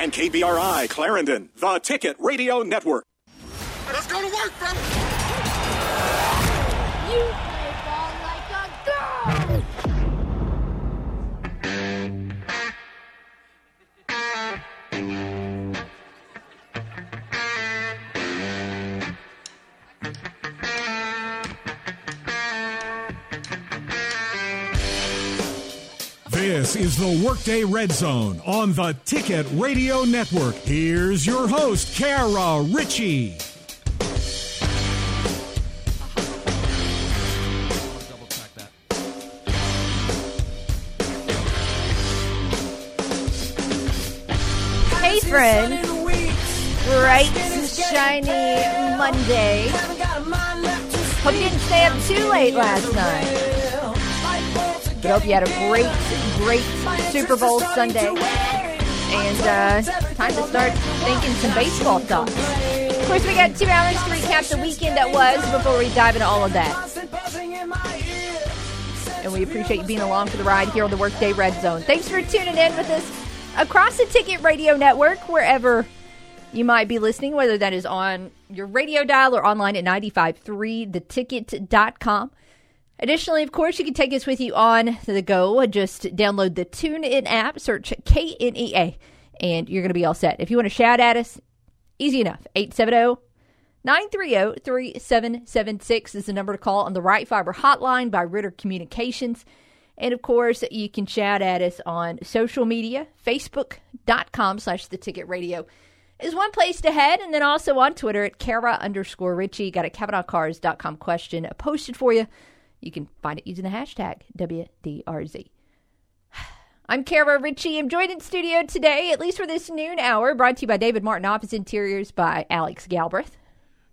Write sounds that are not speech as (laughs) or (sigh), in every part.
and KBRI Clarendon, the Ticket Radio Network. Let's go to work, fellas. You This is the Workday Red Zone on the Ticket Radio Network. Here's your host, Kara Richey. Hey, friends. Bright, shiny Monday. Hope you didn't stay up too late last night. But hope you had a great, great Super Bowl Sunday. And uh, time to start thinking some baseball thoughts. Of course, we got two hours to recap the weekend that was before we dive into all of that. And we appreciate you being along for the ride here on the Workday Red Zone. Thanks for tuning in with us across the Ticket Radio Network, wherever you might be listening, whether that is on your radio dial or online at 953theticket.com. Additionally, of course, you can take us with you on the go. Just download the TuneIn app, search KNEA, and you're going to be all set. If you want to shout at us, easy enough. 870 930 3776 is the number to call on the Right Fiber hotline by Ritter Communications. And of course, you can shout at us on social media. Facebook.com slash the ticket radio is one place to head. And then also on Twitter at Kara underscore Richey. Got a CavenaughCars.com question posted for you. You can find it using the hashtag WDRZ. (sighs) I'm Kara Richey. I'm joined in studio today, at least for this noon hour, brought to you by David Martin Office Interiors by Alex Galbraith.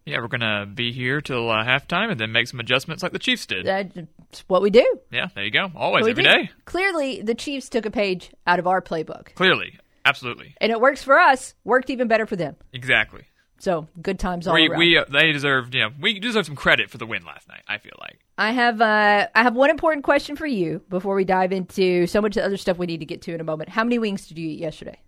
Yeah, we're gonna be here till uh, halftime and then make some adjustments like the Chiefs did. That's what we do. yeah, there you go. Always, every do. day. Clearly, the Chiefs took a page out of our playbook, Clearly, absolutely, and it works for us. Worked even better for them. exactly. So good times all We around. we uh, they deserve you know we deserve some credit for the win last night. I feel like. I have uh, I have one important question for you before we dive into so much other stuff we need to get to in a moment. How many wings did you eat yesterday?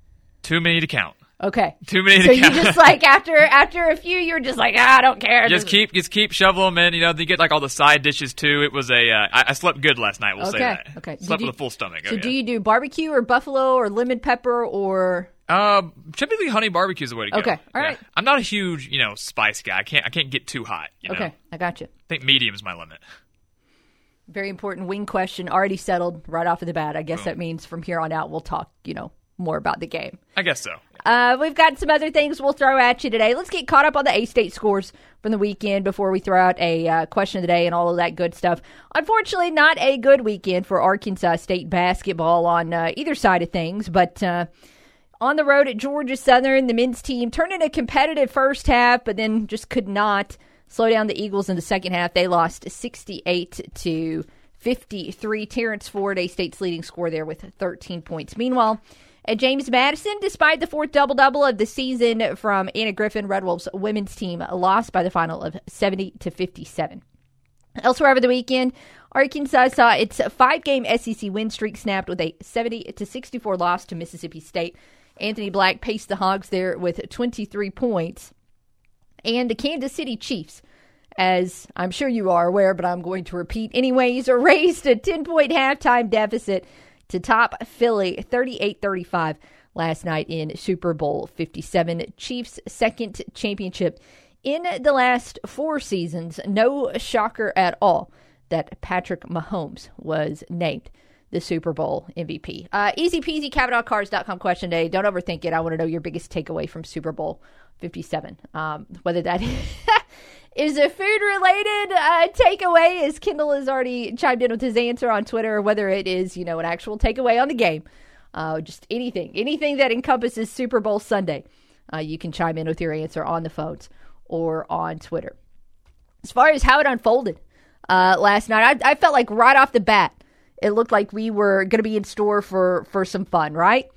Too many to count. Okay. (laughs) Too many So you count. just like after after a few, you're just like ah, I don't care. just This- keep just keep shoveling them in. You know, they get like all the side dishes too. It was a uh, I, I slept good last night. We'll say Okay, that. okay. Slept you- with a full stomach. So oh, do you do barbecue or buffalo or lemon pepper or Uh, typically honey barbecue is the way to go. Okay, all Yeah. right. I'm not a huge you know spice guy. I can't I can't get too hot. You know? okay? I got you. I think medium is my limit. Very important wing question already settled right off of the bat. I guess that means from here on out we'll talk, you know, more about the game. I guess so. Uh, we've got some other things we'll throw at you today. Let's get caught up on the A State scores from the weekend before we throw out a uh, question of the day and all of that good stuff. Unfortunately, not a good weekend for Arkansas State basketball on uh, either side of things, but. On the road at Georgia Southern, the men's team turned in a competitive first half, but then just could not slow down the Eagles in the second half. They lost 68 to 53. Terrence Ford, A State's leading scorer there with 13 points. Meanwhile, at James Madison, despite the fourth double double of the season from Anna Griffin, Red Wolves women's team lost by the final of 70 to 57. Elsewhere over the weekend, Arkansas saw its five game SEC win streak snapped with a 70 to 64 loss to Mississippi State. Anthony Black paced the Hogs there with 23 points. And the Kansas City Chiefs, as I'm sure you are aware, but I'm going to repeat anyways, (laughs) raised a 10 point halftime deficit to top Philly 38 35 last night in Super Bowl 57. Chiefs' second championship in the last four seasons. No shocker at all that Patrick Mahomes was named the Super Bowl MVP. Uh, easy peasy, CavenaughCars.com question day. Don't overthink it. I want to know your biggest takeaway from Super Bowl 57. Um, whether that (laughs) is a food related uh, takeaway, as Kendall has already chimed in with his answer on Twitter, or whether it is, you know, an actual takeaway on the game. Uh, just anything, anything that encompasses Super Bowl Sunday. Uh, you can chime in with your answer on the phones or on Twitter. As far as how it unfolded uh, last night, I, I felt like right off the bat, it looked like we were going to be in store for for some fun, right?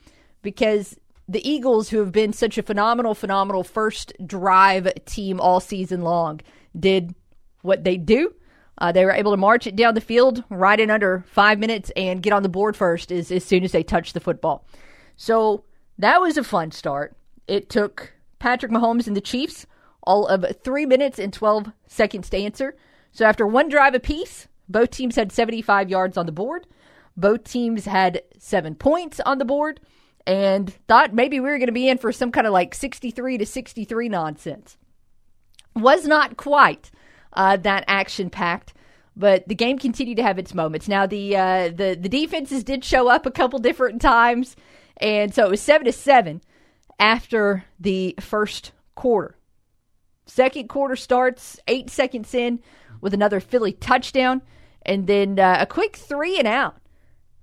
Because the Eagles, who have been such a phenomenal, phenomenal first drive team all season long, did what they do. Uh, they were able to march it down the field right in under five minutes and get on the board first as, as soon as they touched the football. So that was a fun start. It took Patrick Mahomes and the Chiefs all of three minutes and 12 seconds to answer. So after one drive apiece, both teams had 75 yards on the board. Both teams had seven points on the board and thought maybe we were going to be in for some kind of like 63 to 63 nonsense. Was not quite uh, that action packed, but the game continued to have its moments. Now the uh, the the defenses did show up a couple different times, and so it was seven to seven after the first quarter. Second quarter starts eight seconds in with another Philly touchdown, and then uh, a quick three and out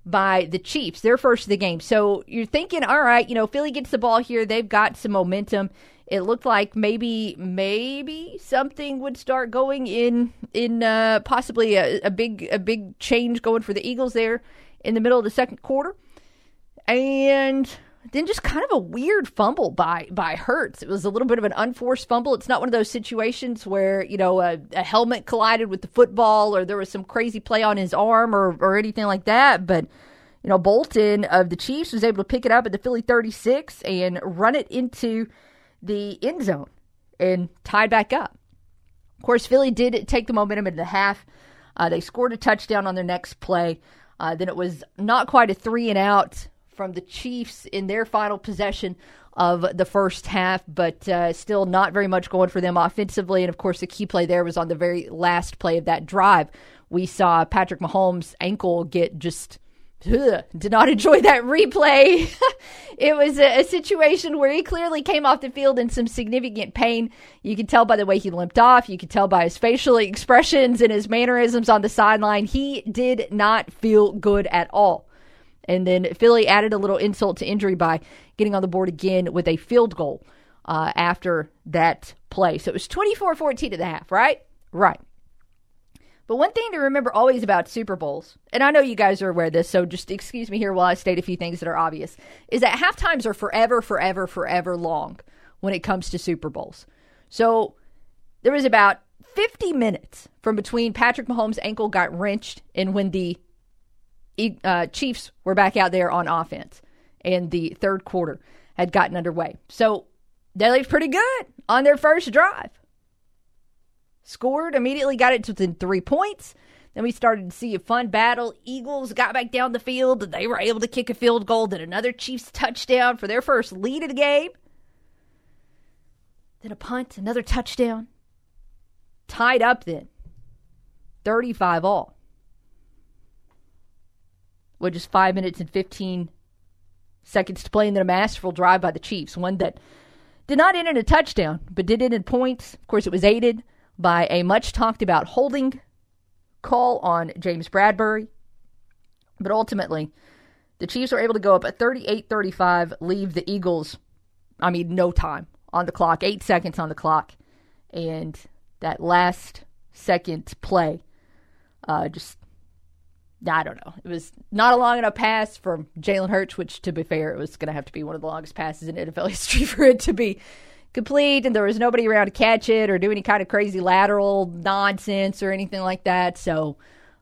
by the Chiefs, their first of the game. So you're thinking, all right, you know, Philly gets the ball here. They've got some momentum. It looked like maybe, maybe something would start going in, in uh, possibly a, a big, a big change going for the Eagles there in the middle of the second quarter, and then just kind of a weird fumble by by Hurts. It was a little bit of an unforced fumble. It's not one of those situations where you know a, a, helmet collided with the football or there was some crazy play on his arm or or anything like that. But you know Bolton of the Chiefs was able to pick it up at the Philly 36 and run it into the end zone and tied back up. Of course, Philly did take the momentum in the half. Uh, they scored a touchdown on their next play. Uh, then it was not quite a three and out from the Chiefs in their final possession of the first half, but uh, still not very much going for them offensively. And of course, the key play there was on the very last play of that drive. We saw Patrick Mahomes' ankle get just. Ugh, did not enjoy that replay. (laughs) it was a, a, situation where he clearly came off the field in some significant pain. You could tell by the way he limped off. You could tell by his facial (laughs) expressions and his mannerisms on the sideline. He did not feel good at all. And then Philly added a little insult to injury by getting on the board again with a field goal uh, after that play. So it was 24 14 at the half, right? Right. But one thing to remember always about Super Bowls, and I know you guys are aware of this, so just excuse me here while I state a few things that are obvious, is that half times are forever, forever, forever long when it comes to Super Bowls. So there was about 50 minutes from between Patrick Mahomes' ankle got wrenched and when the uh, Chiefs were back out there on offense, and the third quarter had gotten underway. So they looked pretty good on their first drive. Scored immediately, got it to within three points. Then we started to see a fun battle. Eagles got back down the field. They were able to kick a field goal. Then another Chiefs touchdown for their first lead of the game. Then a punt, another touchdown. Tied up then. 35 all with just five minutes and 15 seconds to play, in then a masterful drive by the Chiefs, one that did not end in a touchdown, but did end in points. Of course, it was aided by a much talked about holding call on James Bradberry. But ultimately, the Chiefs were able to go up at 38 35, leave the Eagles, I mean, no time on the clock, eight seconds on the clock. And that last second play uh, just I don't know. It was not a long enough pass from Jalen Hurts, which, to be fair, it was going to have to be one of the longest passes in (laughs) NFL history for it to be complete, and there was nobody around to catch it or do any kind of crazy lateral nonsense or anything like that. So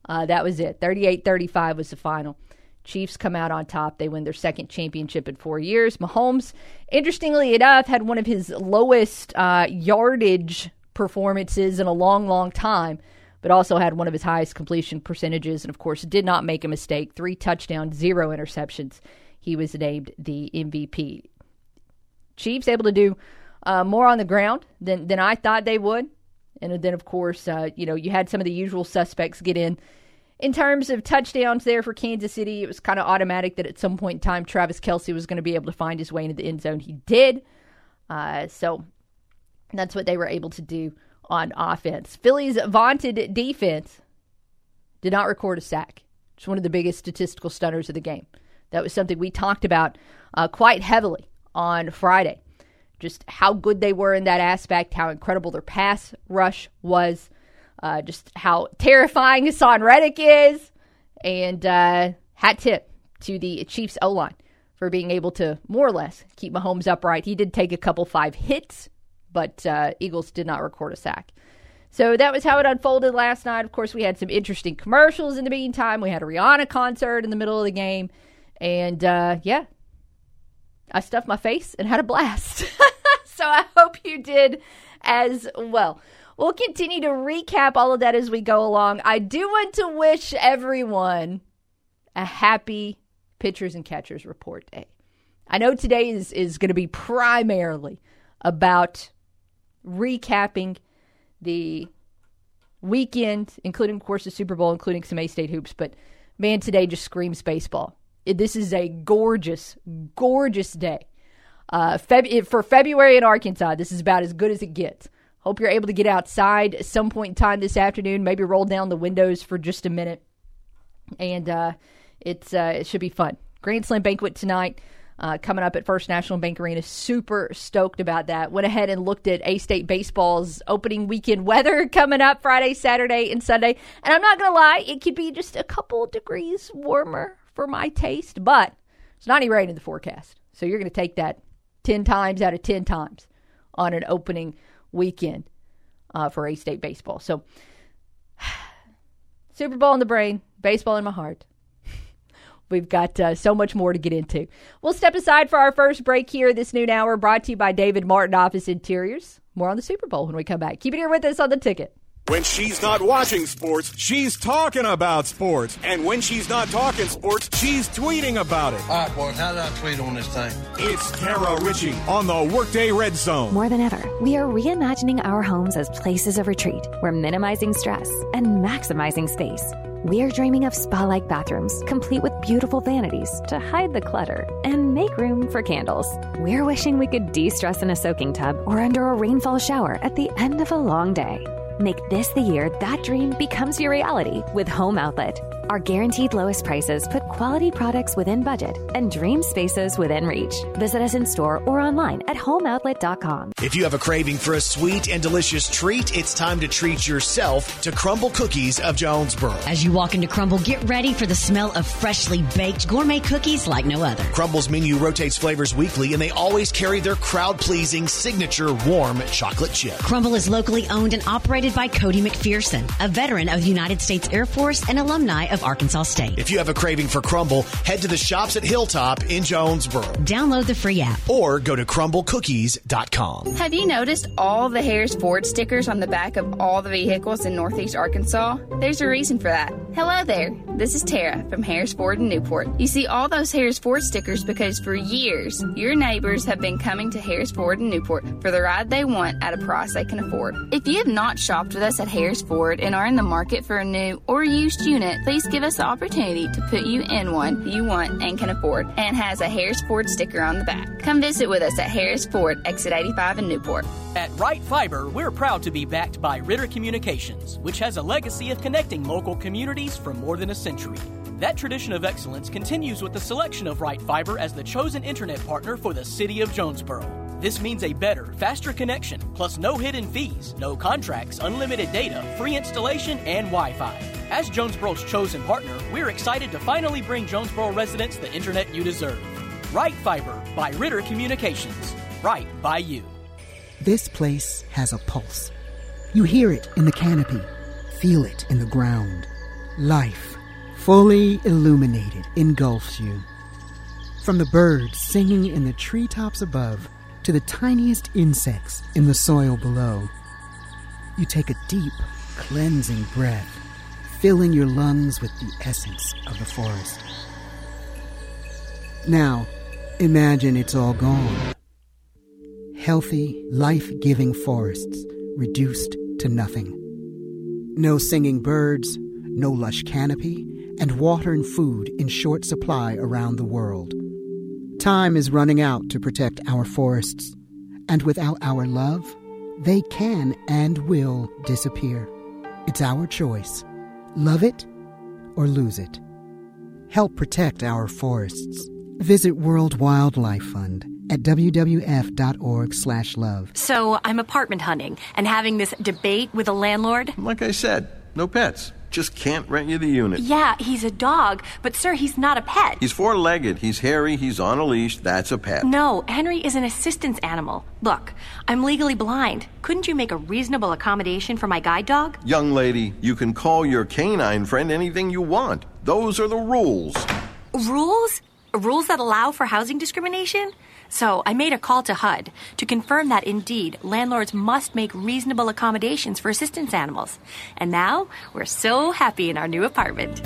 uh, that was it. 38 35 was the final. Chiefs come out on top. They win their second championship in four years. Mahomes, interestingly enough, had one of his lowest uh, yardage performances in a long, long time but also had one of his highest completion percentages and, of course, did not make a mistake. Three touchdowns, zero interceptions. He was named the MVP. Chiefs able to do uh, more on the ground than, than I thought they would. And then, of course, uh, you know, you had some of the usual suspects get in. In terms of touchdowns there for Kansas City, it was kind of automatic that at some point in time Travis Kelce was going to be able to find his way into the end zone. He did. Uh, so that's what they were able to do on offense. Philly's vaunted defense did not record a sack. It's one of the biggest statistical stunners of the game. That was something we talked about uh, quite heavily on Friday. Just how good they were in that aspect, how incredible their pass rush was, uh, just how terrifying Haason Reddick is, and uh, hat tip to the Chiefs O line for being able to more or less keep Mahomes upright. He did take a couple five hits but uh, Eagles did not record a sack. So that was how it unfolded last night. Of course, we had some interesting commercials in the meantime. We had a Rihanna concert in the middle of the game. And uh, yeah, I stuffed my face and had a blast. (laughs) so I hope you did as well. We'll continue to recap all of that as we go along. I do want to wish everyone a happy pitchers and catchers report day. I know today is, is going to be primarily about recapping the weekend, including, of course, the Super Bowl, including some A State hoops. But man, today just screams baseball. This is a gorgeous, gorgeous day. Uh, Feb- for February in Arkansas, this is about as good as it gets. Hope you're able to get outside at some point in time this afternoon. Maybe roll down the windows for just a minute, and uh, it's uh, it should be fun. Grand Slam banquet tonight. Uh, coming up at First National Bank Arena. Super stoked about that. Went ahead and looked at A State Baseball's opening weekend weather (laughs) coming up Friday, Saturday, and Sunday. And I'm not going to lie, it could be just a couple degrees warmer for my taste, but it's not any rain in the forecast. So you're going to take that 10 times out of 10 times on an opening weekend uh, for A State Baseball. So (sighs) Super Bowl in the brain, baseball in my heart. We've got uh, so much more to get into. We'll step aside for our first break here this noon hour, brought to you by David Martin Office Interiors. More on the Super Bowl when we come back. Keep it here with us on the ticket. When she's not watching sports, She's talking about sports. and when she's not talking sports, She's tweeting about it. All right, boys, how did I tweet on this thing? It's Kara Richey on the Workday Red Zone. More than ever, we are reimagining our homes as places of retreat. We're minimizing stress and maximizing space. We're dreaming of spa like bathrooms, complete with beautiful vanities to hide the clutter and make room for candles. We're wishing we could de stress in a soaking tub or under a rainfall shower at the end of a long day. Make this the year that dream becomes your reality with Home Outlet. Our guaranteed lowest prices put quality products within budget and dream spaces within reach. Visit us in store or online at homeoutlet.com. If you have a craving for a sweet and delicious treat, it's time to treat yourself to Crumbl Cookies of Jonesboro. As you walk into Crumbl, get ready for the smell of freshly baked gourmet cookies like no other. Crumbl's menu rotates flavors weekly, and they always carry their crowd pleasing signature warm chocolate chip. Crumbl is locally owned and operated by Cody McPherson, a veteran of the United States Air Force and alumni of Arkansas State. If you have a craving for Crumbl, head to the shops at Hilltop in Jonesboro Download the free app. or go to crumblcookies.com. Have you noticed all the Harris Ford stickers on the back of all the vehicles in Northeast Arkansas? There's a reason for that. Hello there. This is Tara from Harris Ford in Newport. You see all those Harris Ford stickers because for years, your neighbors have been coming to Harris Ford in Newport for the ride they want at a price they can afford. If you have not shopped with us at Harris Ford and are in the market for a new or used unit, please give us the opportunity to put you in one you want and can afford and has a Harris Ford sticker on the back. Come visit with us at Harris Ford, exit 85 in Newport. At Right Fiber, we're proud to be backed by Ritter Communications, which has a legacy of connecting local communities for more than a century. That tradition of excellence continues with the selection of Right Fiber as the chosen internet partner for the city of Jonesboro. This means a better, faster connection, plus no hidden fees, no contracts, unlimited data, free installation, and Wi Fi. As Jonesboro's chosen partner, we're excited to finally bring Jonesboro residents the internet you deserve. Right Fiber by Ritter Communications. Right by you. This place has a pulse. You hear it in the canopy, feel it in the ground. Life, fully illuminated, engulfs you. From the birds singing in the treetops above to the tiniest insects in the soil below, you take a deep, cleansing breath, filling your lungs with the essence of the forest. Now, imagine it's all gone healthy, life giving forests reduced to nothing. No singing birds, no lush canopy, and water and food in short supply around the world. Time is running out to protect our forests, and without our love, they can and will disappear. It's our choice love it or lose it. Help protect our forests. Visit World Wildlife Fund at wwf.org/love. So I'm apartment hunting and having this debate with a landlord. Like I said, no pets. Just can't rent you the unit. Yeah, he's a dog, but sir, he's not a pet. He's four legged, he's hairy, he's on a leash, that's a pet. No, Henry is an assistance animal. Look, I'm legally blind. Couldn't you make a reasonable accommodation for my guide dog? Young lady, you can call your canine friend anything you want. Those are the rules. Rules? Rules that allow for housing discrimination? So I made a call to HUD to confirm that indeed landlords must make reasonable accommodations for assistance animals. And now we're so happy in our new apartment.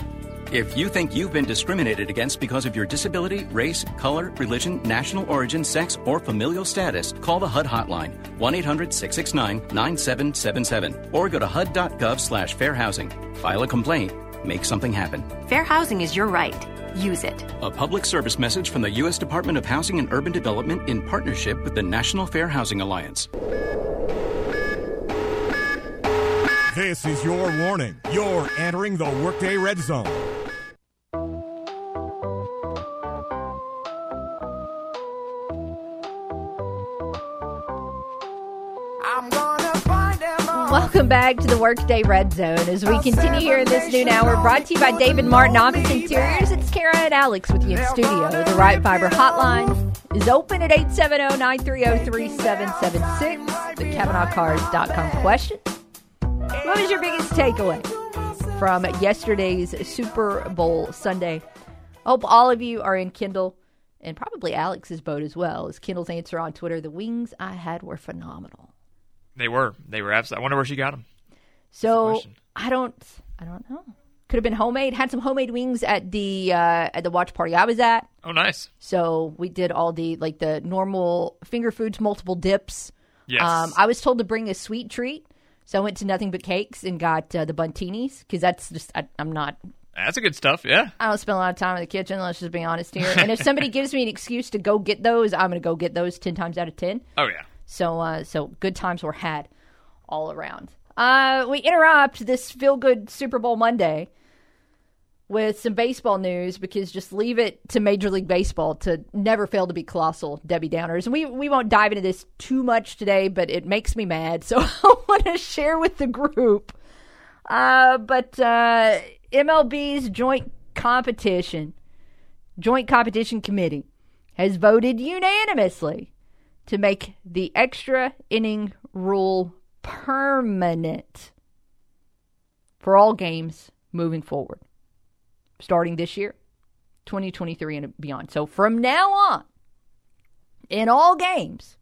If you think you've been discriminated against because of your disability, race, color, religion, national origin, sex, or familial status, call the HUD hotline 1-800-669-9777 or go to hud.gov slash fair housing. File a complaint. Make something happen. Fair housing is your right. Use it. A public service message from the U.S. Department of Housing and Urban Development in partnership with the National Fair Housing Alliance. This is your warning. You're entering the Workday Red Zone. Welcome back to the Workday Red Zone as we continue here in this noon hour. Brought to you by David Martin Office Interiors. It's Kara and Alex with you in studio. The Right Fiber hotline is open at 870 930 3776. The CavenaughCars.com question. What was your biggest takeaway from yesterday's Super Bowl Sunday? I hope all of you are in Kendall and probably Alex's boat as well. As Kendall's answer on Twitter, the wings I had were phenomenal. They were. They were absolutely. I wonder where she got them. So I don't. I don't know. Could have been homemade. Had some homemade wings at the uh, at the watch party I was at. Oh, nice. So we did all the like the normal finger foods, multiple dips. Yes. Um, I was told to bring a sweet treat, so I went to Nothing Bundt Cakes and got uh, the Bundtinis because that's just I, I'm not. That's a good stuff. Yeah. I don't spend a lot of time in the kitchen. Let's just be honest here. And if somebody (laughs) gives me an excuse to go get those, I'm going to go get those ten times out of ten. Oh yeah. So, uh, so good times were had all around. Uh, we interrupt this feel good Super Bowl Monday with some baseball news because just leave it to Major League Baseball to never fail to be colossal Debbie Downers. And we, we won't dive into this too much today, but it makes me mad. (laughs) So I want to share with the group. Uh, but uh, MLB's joint competition, joint competition committee has voted unanimously to make the extra inning rule permanent for all games moving forward, starting this year, 2023 and beyond. So from now on, in all games,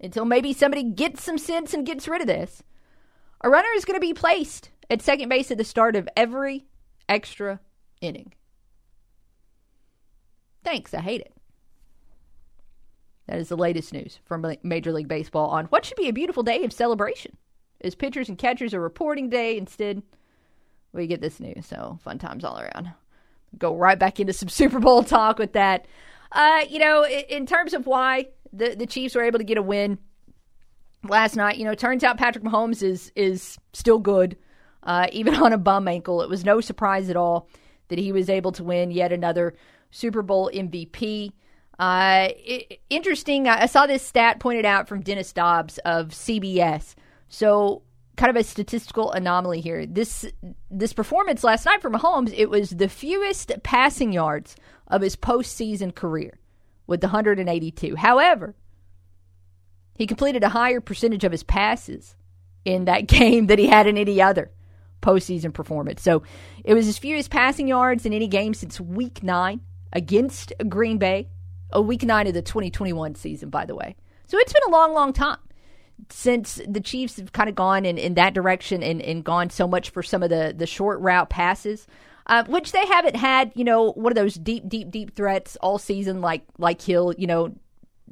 until maybe somebody gets some sense and gets rid of this, a runner is going to be placed at second base at the start of every extra inning. Thanks, I hate it. That is the latest news from Major League Baseball on what should be a beautiful day of celebration. As pitchers and catchers are reporting day, instead, we get this news. So, fun times all around. Go right back into some (laughs) Super Bowl talk with that. Uh, you know, in terms of why the, the Chiefs were able to get a win last night, you know, turns out Patrick Mahomes is is still good, uh, even on a bum ankle. It was no surprise at all that he was able to win yet another Super Bowl MVP. Uh, interesting. I saw this stat pointed out from Dennis Dobbs of CBS. So, kind of a statistical anomaly here. This this performance last night for Mahomes, it was the fewest passing yards of his postseason career, with 182. However, he completed a higher percentage of his passes in that (laughs) game than he had in any other postseason performance. So, it was his fewest passing yards in any game since Week Nine against Green Bay a week nine of the 2021 season, by the way. So it's been a long, long time since the Chiefs have kind of gone in, in that direction and, and gone so much for some of the, the short route passes, uh, which they haven't had, you know, one of those deep, deep, deep threats all season like like Hill. You know,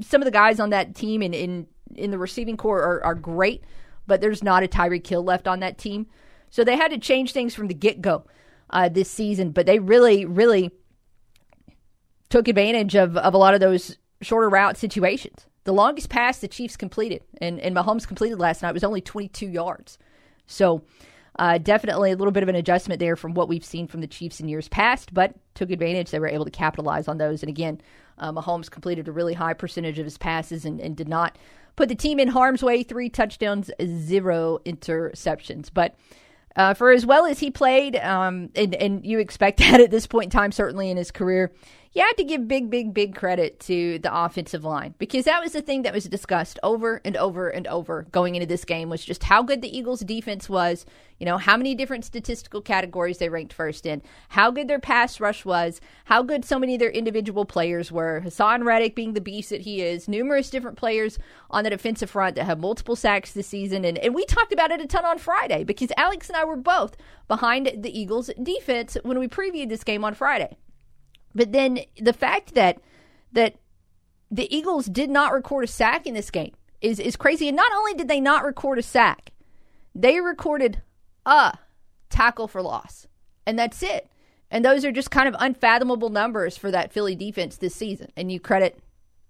some of the guys on that team in, in, in the receiving core are, are great, but there's not a Tyreek Hill left on that team. So they had to change things from the get go uh, this season, but they really, really took advantage of, of a lot of those shorter route situations. The longest pass the Chiefs completed, and, and Mahomes completed last night, was only 22 yards. So, uh, definitely a little bit of an adjustment there from what we've seen from the Chiefs in years past, but took advantage. They were able to capitalize on those. And again, uh, Mahomes completed a really high percentage of his passes and, and did not put the team in harm's way. Three touchdowns, zero interceptions. But uh, for as well as he played, um, and, and you expect (laughs) that at this point in time, certainly in his career, you have to give big, big, big credit to the offensive line because that was the thing that was discussed over and over and over going into this game was just how good the Eagles' defense was. You know, how many different statistical categories they ranked first in, how good their pass rush was, how good so many of their individual players were. Haason Reddick being the beast that he is, numerous different players on the defensive front that have multiple sacks this season. And, and we talked about it a ton on Friday because Alex and I were both behind the Eagles' defense when we previewed this game on Friday. But then the fact that that the Eagles did not record a sack in this game is is crazy. And not only did they not record a sack, they recorded a tackle for loss. And that's it. And those are just kind of unfathomable numbers for that Philly defense this season. And you credit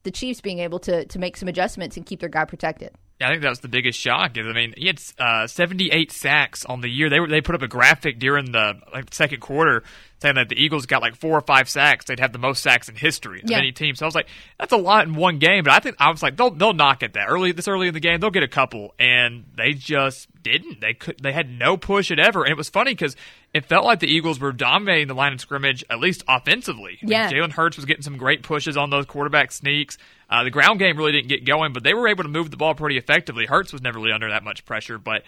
the Chiefs being able to to make some adjustments and keep their guy protected. Yeah, I think that was the biggest shock. Is I mean, he had uh, 78 sacks on the year. They were they put up a graphic during the like second quarter saying that the Eagles got like four or five sacks. They'd have the most sacks in history of yeah. any team. So I was like, that's a lot in one game. But I think I was like, they'll they'll knock at that early this early in the game. They'll get a couple, and they just didn't. They could. They had no push at ever, and it was funny because it felt like the Eagles were dominating the line of scrimmage at least offensively. Yeah, Jalen Hurts was getting some great pushes on those quarterback sneaks. Uh, the ground game really didn't get going, but they were able to move the ball pretty effectively. Hurts was never really under that much pressure, but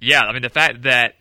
yeah, I mean the fact that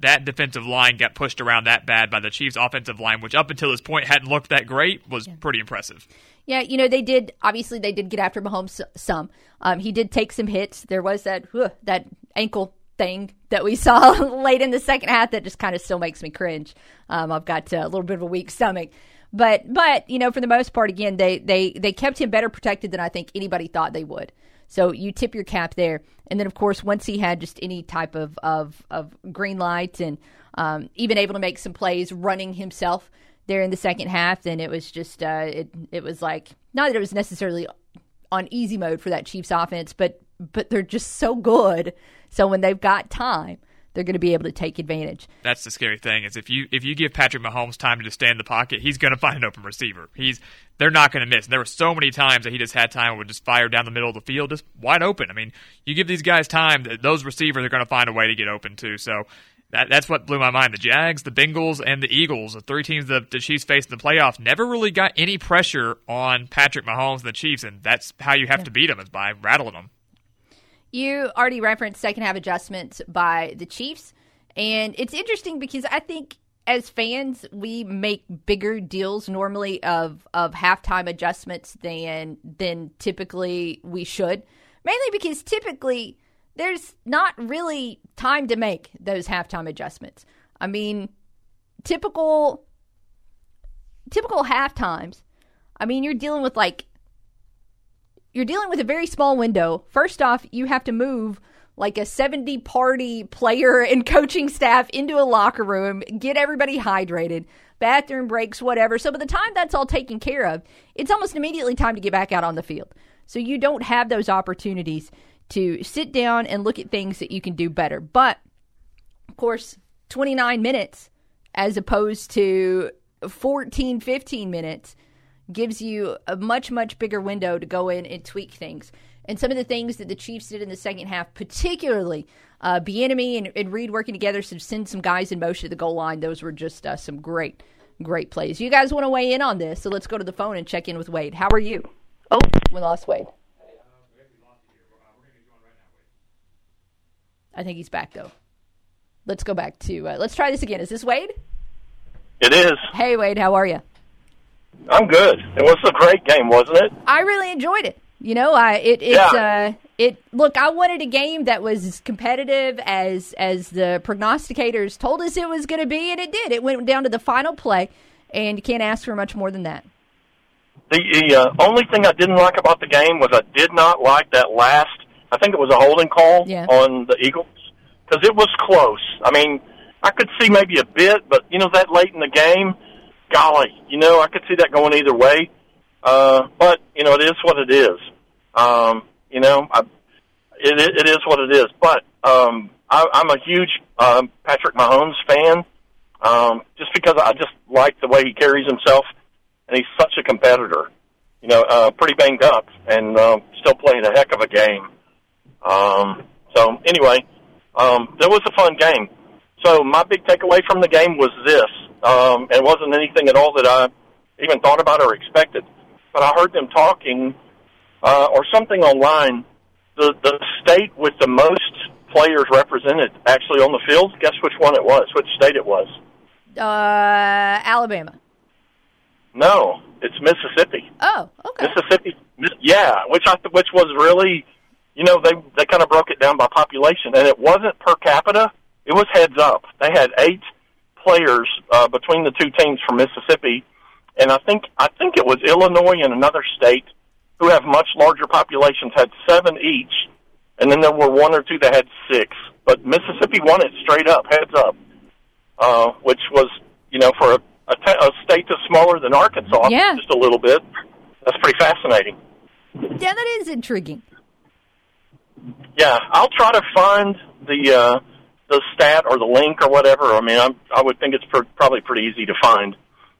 that defensive line got pushed around that bad by the Chiefs' offensive line, which up until this point hadn't looked that great, was yeah. pretty impressive. Yeah, you know they did. Obviously, they did get after Mahomes some. Um, he did take some hits. There was that uh, that ankle thing that we (laughs) saw late in the second half that just kind of still makes me cringe. Um, I've got a little bit of a weak stomach. But but you know, for the most part, again, they they they kept him better protected than I think anybody thought they would. So you tip your cap there. And then, of course, once he had just any type of of, of green light and um, even able to make some plays running himself there in the second half, then it was just uh, it it was like not that it was necessarily on easy mode for that Chiefs offense, but but they're just so good. So when they've got time, they're going to be able to take advantage. That's the scary thing is if you if you give Patrick Mahomes time to just stay in the pocket, he's going to find an open receiver. He's they're not going to miss. And there were so many times that he just had time and would just fire down the middle of the field, just wide open. I mean, you give these guys time, those receivers are going to find a way to get open too. So that, that's what blew my mind. The Jags, the Bengals, and the Eagles, the three teams that the Chiefs faced in the playoffs, never really got any pressure on Patrick Mahomes and the Chiefs, and that's how you have yeah. to beat them is by rattling them. You already referenced second half adjustments by the Chiefs. And it's interesting because I think as fans, we make bigger deals normally of of halftime adjustments than than typically we should. Mainly because typically there's not really time to make those halftime adjustments. I mean, typical typical half times. I mean, you're dealing with like you're dealing with a very small window. First off, you have to move like a 70 party player (laughs) and coaching staff into a locker room, get everybody hydrated, bathroom breaks, whatever. So by the time that's all taken care of, it's almost immediately time to get back out on the field. So you don't have those opportunities to sit down and look at things that you can do better. But of course, 29 minutes as opposed to 14, 15 minutes gives you a much, much bigger window to go in and tweak things. And some of the things that the Chiefs did in the second half, particularly uh, Bieniemy and, and Reid working together to send some guys in motion to the goal line, those were just uh, some great, great plays. You guys want to weigh in on this, so let's go to the phone and check in with Wade. How are you? Oh, we lost Wade. I think he's back though. Let's go back to. Uh, let's try this again. Is this Wade? It is. Hey Wade, how are you? I'm good. It was a great game, wasn't it? I really enjoyed it. You know, I it it's yeah. uh it look, I wanted a game that was as competitive as as the prognosticators told us it was going to be and it did. It went down to the final play and you can't ask for much more than that. The, the uh, only thing I didn't like about the game was I did not like that last I think it was a holding call yeah. on the Eagles because it was close. I mean, I could see maybe a bit, but you know that late in the game, golly, you know I could see that going either way. Uh, but you know, it is what it is. Um, you know, I, it, it is what it is. But um, I, I'm a huge um, Patrick Mahomes fan, um, just because I just like the way he carries himself, and he's such a competitor. You know, uh, pretty banged up, and uh, still playing a heck of a game. Um, so anyway, um, it was a fun game. So my big takeaway from the game was this. Um, it wasn't anything at all that I even thought about or expected. But I heard them talking uh, or something online. The the state with the most players represented actually on the field. Guess which one it was? Which state it was? Uh, Alabama. No, it's Mississippi. Oh, okay. Mississippi, yeah, which I which was really, you know, they they kind of broke it down by population, and it wasn't per capita. It was heads up. They had eight players uh, between the two teams from Mississippi, and I think I think it was Illinois and another state who have much larger populations had seven each, and then there were one or two that had six. But Mississippi won it straight up, heads up, uh, which was you know for a, a, te- a state that's smaller than Arkansas, Yeah. just a little bit. That's pretty fascinating. Yeah, that is intriguing. Yeah, I'll try to find the uh, the stat or the link or whatever. I mean, I'm, I would think it's pr- probably pretty easy to find.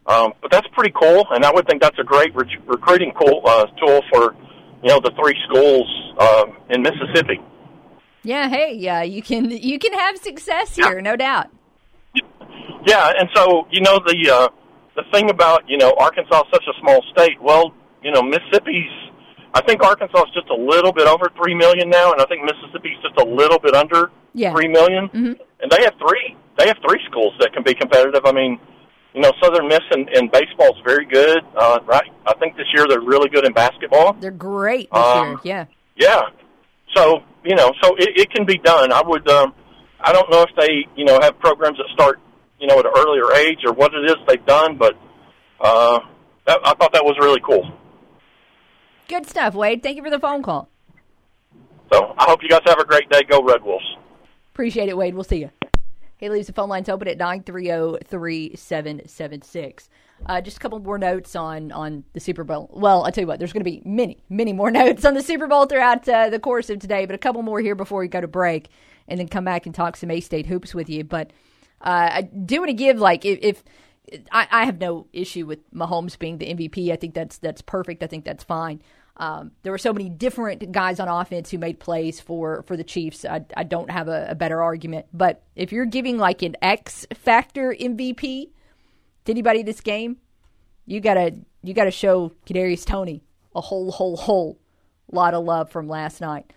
Um, but that's pretty cool, and I would think that's a great re- recruiting cool, uh, tool for you know the three schools uh, in Mississippi. Yeah, hey, yeah, you can you can have success here, no doubt. Yeah, and so you know the uh, the thing about you know Arkansas is such a small state. Well, you know Mississippi's. I think Arkansas is just a little bit over three million now, and I think Mississippi's just a little bit under Yeah. three million. Mm-hmm. And they have three. They have three schools that can be competitive. I mean, you know, Southern Miss in, in baseball is very good. Uh, right? I think this year they're really good in basketball. They're great this Um, year. Yeah. Yeah. So you know, so it, it can be done. I would. Um, I don't know if they, you know, have programs that start, you know, at an earlier age or what it is they've done, but uh, that, I thought that was really cool. Good stuff, Wade. Thank you for the phone call. So I hope you guys have a great day. Go Red Wolves. Appreciate it, Wade. We'll see you. He leaves the phone lines open at 930-3776. Uh, just a couple more notes on, on the Super Bowl. Well, I tell you what, there's going to be many, many more (laughs) notes on the Super Bowl throughout uh, the course of today, but a couple more here before we go to break and then come back and talk some A-State hoops with you. But uh, I do want to give, like, if, if I, I have no issue with Mahomes being the MVP. I think that's that's perfect. I think that's fine. Um, there were so many different guys on offense who made plays for for the Chiefs. I, I don't have a, a better argument. But if you're giving like an X factor MVP to anybody this game, you gotta you gotta show Kadarius Toney a whole whole whole lot of love from last night.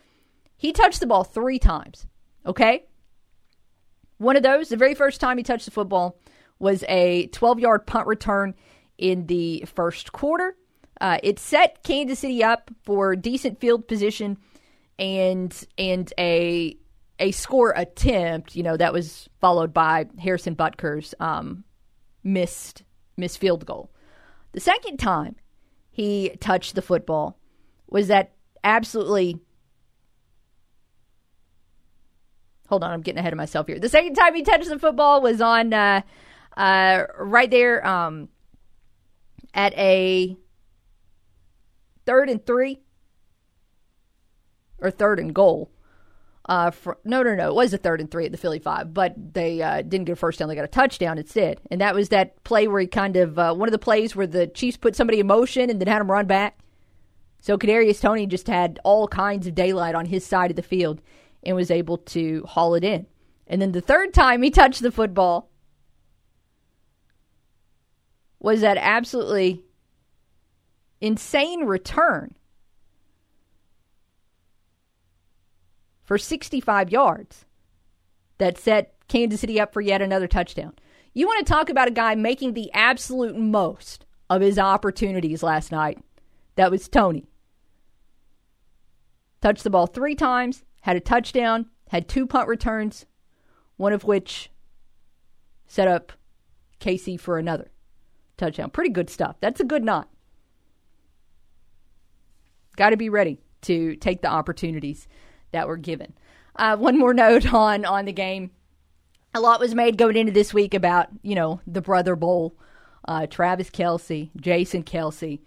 He touched the ball three times. Okay, one of those, the very first time he touched the football, was a 12 yard punt return in the first quarter. Uh, it set Kansas City up for decent field position and and a a score attempt. You know that was followed by Harrison Butker's um, missed missed field goal. The second time he touched the football was that absolutely hold on, I'm getting ahead of myself here. The second time he touched the football was on uh, uh, right there um, at a third and three or third and goal. Uh, for, no, no, no. It was a third and three at the Philly five, but they uh, didn't get a first down. They got a touchdown instead, and that was that play where he kind of uh, one of the plays where the Chiefs put somebody in motion and then had him run back. So Kadarius Toney just had all kinds of daylight on his side of the field and was able to haul it in. And then the third time he touched the football was that absolutely insane return for 65 yards that set Kansas City up for yet another touchdown. You want to talk about a guy making the absolute most of his opportunities last night? That was Toney. Touched the ball three times, had a touchdown, had two punt returns, one of which set up KC for another touchdown. Pretty good stuff. That's a good knot. Got to be ready to take the opportunities that were given. Uh, one more note (laughs) on on the game. A lot was made going into this week about you know the Brother Bowl, uh, Travis Kelce, Jason Kelce,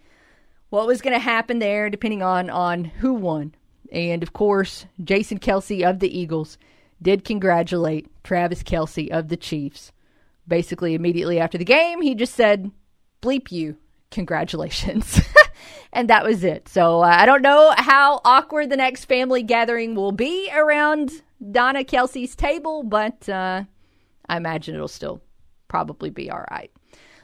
what was going to happen there, depending on on who won. And of course, Jason Kelce of the Eagles did congratulate Travis Kelce of the Chiefs. Basically, immediately after the game, he just said, "Bleep you, congratulations." (laughs) and that was it. So uh, I don't know how awkward the next family gathering will be around Donna Kelce's table, but uh, I imagine it'll still probably be all right.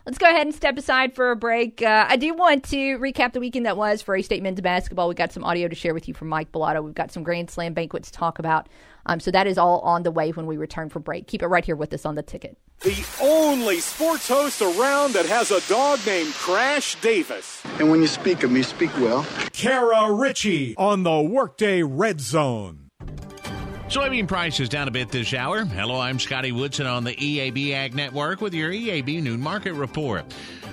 Let's go ahead and step aside for a break. Uh, I do want to recap the weekend that was for A State men's basketball. We got some audio to share with you from Mike Balado. We've got some Grand Slam banquets to talk about. Um, so that is all on the way when we return from break. Keep it right here with us on the ticket. The only sports host around that has a dog named Crash Davis. And when you speak of me, speak well. Kara Richey on the Workday Red Zone. Soybean prices down a bit this hour. Hello, I'm Scotty Woodson on the EAB Ag Network with your EAB Noon Market Report.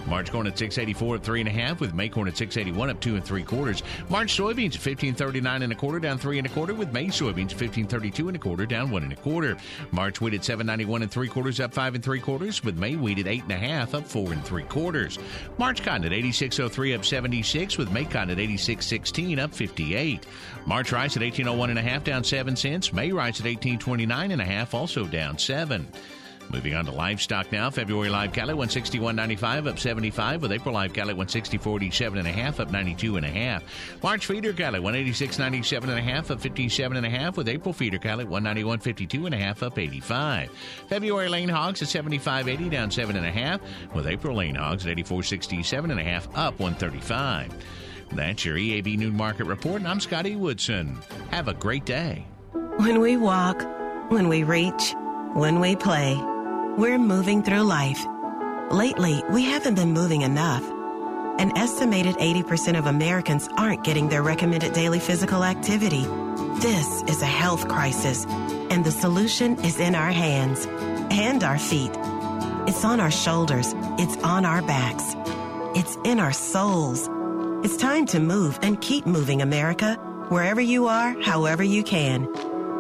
March corn at 684 at three and a half, with May corn at 681 up two and three quarters. March soybeans at 1539 and a quarter, down three and a quarter, with May soybeans 1532 and a quarter, down one and a quarter. March wheat at 791 and three quarters, up five and three quarters, with May wheat at eight and a half, up four and three quarters. March cotton at 8603 up 76, with May cotton at 8616 up 58. March rice at 1801 and a half, down seven cents. May rice at 1829 and a half, also down seven. Moving on to livestock now. February live cattle 161.95 up 75 with April live cattle 160.47 and a half up 92 and a half. March feeder cattle 186.97 and a half up 57 and a half with April feeder cattle 191.52 and a half up 85. February lean hogs at 75.80 down seven and a half with April lean hogs at 84.67 and a half up 135. That's your EAB Noon Market Report, and I'm Scotty Woodson. Have a great day. When we walk, when we reach, when we play, we're moving through life. Lately, we haven't been moving enough. An estimated 80% of Americans aren't getting their recommended daily physical activity. This is a health crisis, and the solution is in our hands and our feet. It's on our shoulders, it's on our backs, it's in our souls. It's time to move and keep moving, America. Wherever you are, however you can.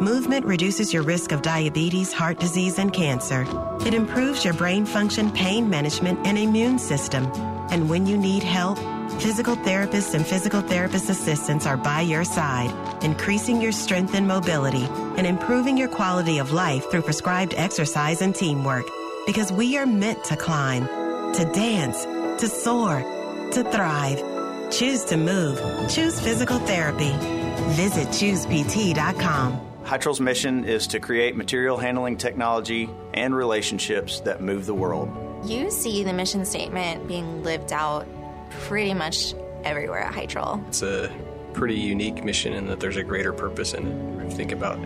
Movement reduces your risk of diabetes, heart disease, and cancer. It improves your brain function, pain management, and immune system. And when you need help, physical therapists and physical therapist assistants are by your side, increasing your strength and mobility and improving your quality of life through prescribed exercise and teamwork. Because we are meant to climb, to dance, to soar, to thrive. Choose to move. Choose physical therapy. Visit choosept.com. Hytrol's mission is to create material handling technology and relationships that move the world. You see the mission statement being lived out pretty much everywhere at Hytrol. It's a pretty unique mission in that there's a greater purpose in it. If you think about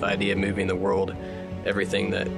the idea of moving the world, everything that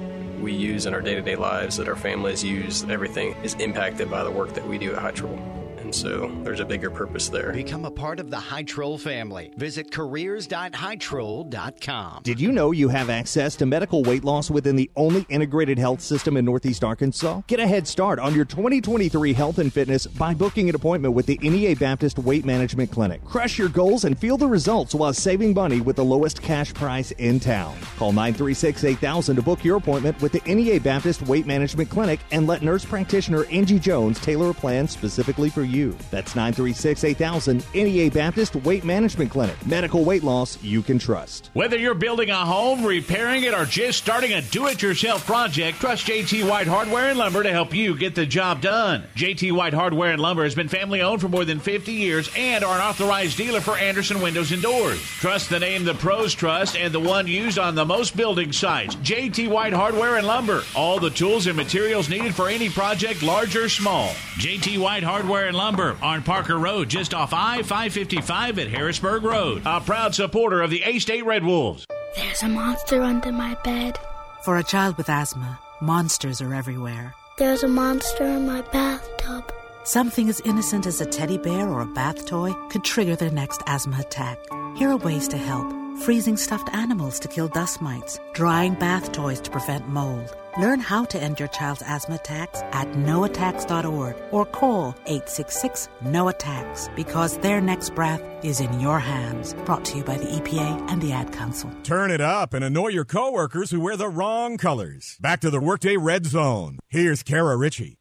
we use in our day to day lives, that our families use, everything is impacted by the work that we do at Hytrol. And so there's a bigger purpose there. Become a part of the Hytrol family. Visit careers.hytrol.com. Did you know you have access to medical weight loss within the only integrated health system in Northeast Arkansas? Get a head start on your 2023 health and fitness by booking an appointment with the NEA Baptist Weight Management Clinic. Crush your goals and feel the results while saving money with the lowest cash price in town. Call 936 8000 to book your appointment with the NEA Baptist Weight Management Clinic and let nurse practitioner Angie Jones tailor a plan specifically for you you. That's 936 8000 NEA Baptist Weight Management Clinic. Medical weight loss you can trust. Whether you're building a home, repairing it, or just starting a do it yourself project, trust JT White Hardware and Lumber to help you get the job done. JT White Hardware and Lumber has been family owned for more than 50 years and are an authorized dealer for Andersen Windows and Doors. Trust the name the pros trust and the one used on the most building sites. JT White Hardware and Lumber. All the tools and materials needed for any project, large or small. JT White Hardware and Lumber on Parker Road, just off I 555 at Harrisburg Road. A proud supporter of the A State Red Wolves. There's a monster under my bed. For a child with asthma, monsters are everywhere. There's a monster in my bathtub. Something as innocent as a teddy bear or a bath toy could trigger their next asthma attack. Here are ways to help freezing stuffed animals to kill dust mites, drying bath toys to prevent mold. Learn how to end your child's asthma attacks at noattacks.org or call 866 No Attacks because their next breath is in your hands. Brought to you by the EPA and the Ad Council. Turn it up and annoy your coworkers who wear the wrong colors. Back to the Workday Red Zone. Here's Kara Richey.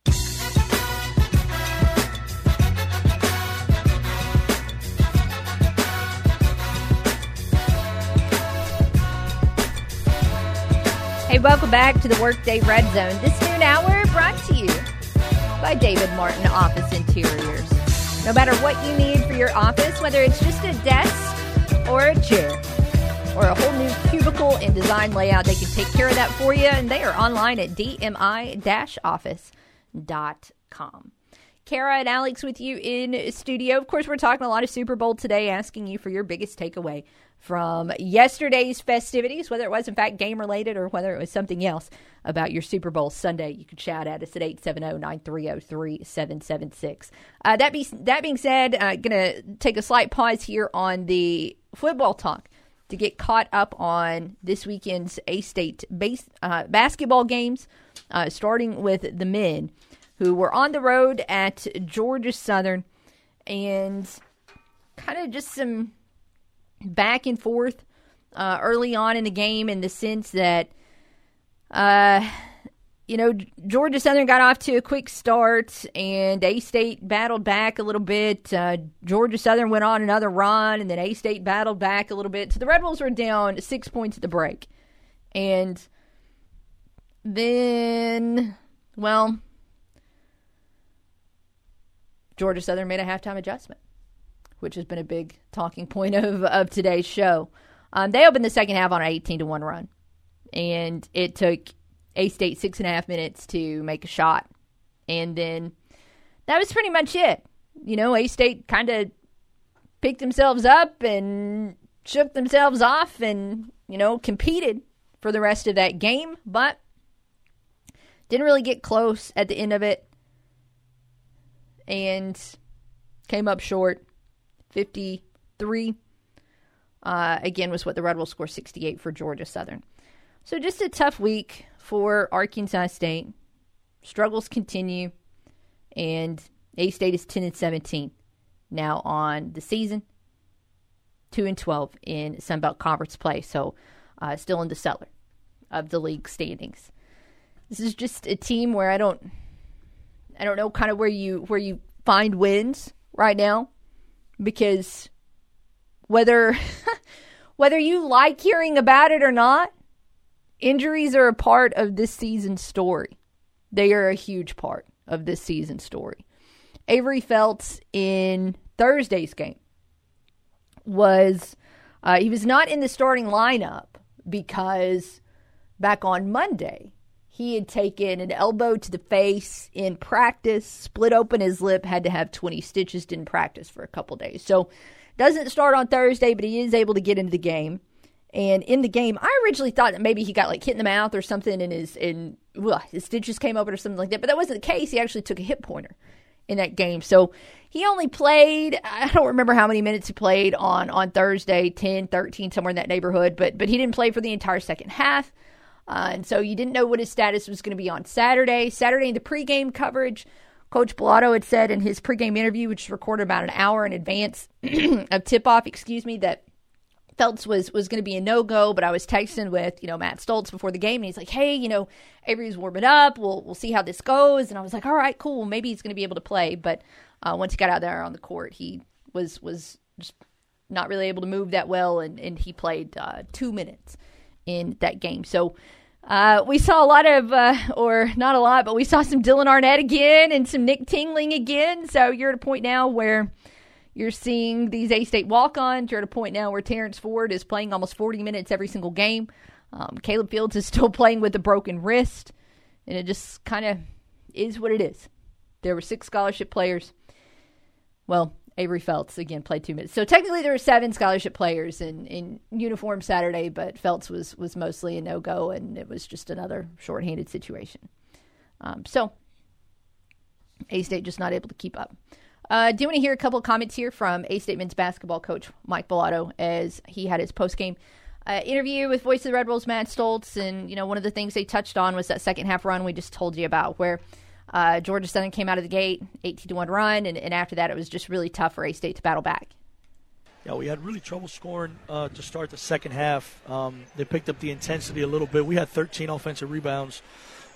Hey, welcome back to the Workday Red Zone. This noon hour brought to you by David Martin Office Interiors. No matter what you need for your office, whether it's just a desk or a chair or a whole new cubicle and design layout, they can take care of that for you. And they are online at dmi-office.com. Kara and Alex with you in studio. Of course, we're talking a lot of Super Bowl today, asking you for your biggest takeaway from yesterday's festivities, whether it was in fact game related or whether it was something else about your Super Bowl Sunday. You can shout at us at 870-930-3776. Uh, that, be, that being said, uh, going to take a slight pause here on the football talk to get caught up on this weekend's A-State base, uh, basketball games, uh, starting with the men who were on the road at Georgia Southern and kind of just some back and forth uh, early on in the game in the sense that, uh, you know, Georgia Southern got off to a quick start and A State battled back a little bit. Uh, Georgia Southern went on another run and then A State battled back a little bit. So the Red Wolves were down six points at the break. And then, well, Georgia Southern made a halftime adjustment, which has been a big talking point (laughs) of, of today's show. Um, they opened the second half on an 18 to 1 run, and it took A State six and a half minutes to make a shot. And then that was pretty much it. You know, A State kind of picked themselves up and shook themselves off and, you know, competed for the rest of that game, but didn't really get close at the end of it and came up short 53 uh, again was what the red wolves score 68 for georgia southern. So just a tough week for arkansas state. Struggles continue and a state is 10 and 17 now on the season 2 and 12 in sunbelt conference play so uh, still in the cellar of the league standings. This is just a team where i don't I don't know kind of where you where you find wins right now because whether (laughs) whether you like hearing about it or not, injuries are a part of this season's story. They are a huge part of this season's story. Avery Felts in Thursday's game was uh, he was not in the starting lineup because back on Monday he had taken an elbow to the face in practice, split open his lip, had to have 20 stitches, didn't practice for a couple days. So doesn't start on Thursday, but he is able to get into the game. And in the game, I originally thought that maybe he got like hit in the mouth or something, and his and his stitches came open or something like that. But that wasn't the case. He actually took a hip pointer in that game. So he only played I don't remember how many minutes he played on on Thursday, 10, 13 somewhere in that neighborhood, but but he didn't play for the entire second half. Uh, and so you didn't know what his status was going to be on Saturday. Saturday in the pregame coverage, Coach Balado had said in his pregame interview, which was recorded about an hour in advance (clears throat) of tip off, excuse me, that Felts was was going to be a no go, but I was texting with you know Matt Stoltz before the game, and he's like, "Hey, you know, Avery's warming up. We'll we'll see how this goes." And I was like, "All right, cool. Maybe he's going to be able to play." But uh, once he got out there on the court, he was was just not really able to move that well, and and he played uh, two minutes in that game. So uh, we saw a lot of, uh, or not a lot, but we saw some Dylan Arnett again and some Nick Tingling again. So you're at a point now where you're seeing these A State walk ons. You're at a point now where Terrence Ford is playing almost 40 minutes every single game. Um, Caleb Fields is (laughs) still playing with a broken wrist. And it just kind of is what it is. There were six scholarship players. Well, Avery Felts again played two minutes. So technically there were seven scholarship players in, in uniform Saturday, but Felts was was mostly a no go, and it was just another shorthanded situation. Um, so A State just not able to keep up. Uh, do want to hear a couple of comments here from A State men's basketball coach Mike Balado as he had his post game uh, interview with Voice of the Red Wolves Matt Stoltz, and you know one of the things they touched on was that second half run we just told you about where uh, Georgia Southern came out of the gate, 18 to 1 run, and, and after that, it was just really tough for A State to battle back. Yeah, we had really trouble scoring uh, to start the second half. Um, they picked up the intensity a little bit. We had 13 offensive rebounds,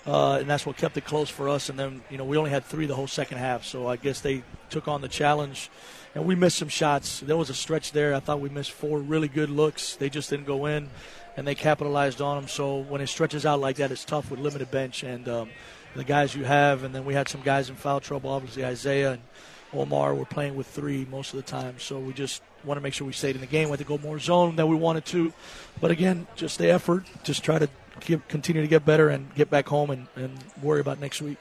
uh, and that's what kept it close for us. And then, you know, we only had three the whole second half. So I guess they took on the challenge, and we missed some shots. There was a stretch there. I thought we missed four really good looks. They just didn't go in, and they capitalized on them. So when it stretches out like that, it's tough with limited bench. And um, the guys you have, and then we had some guys in foul trouble. Obviously, Isaiah and Omar were playing with three most of the time, so we just want to make sure we stayed in the game. We had to go more zone than we wanted to, but again, just the effort. Just try to keep, continue to get better and get back home and, and worry about next week.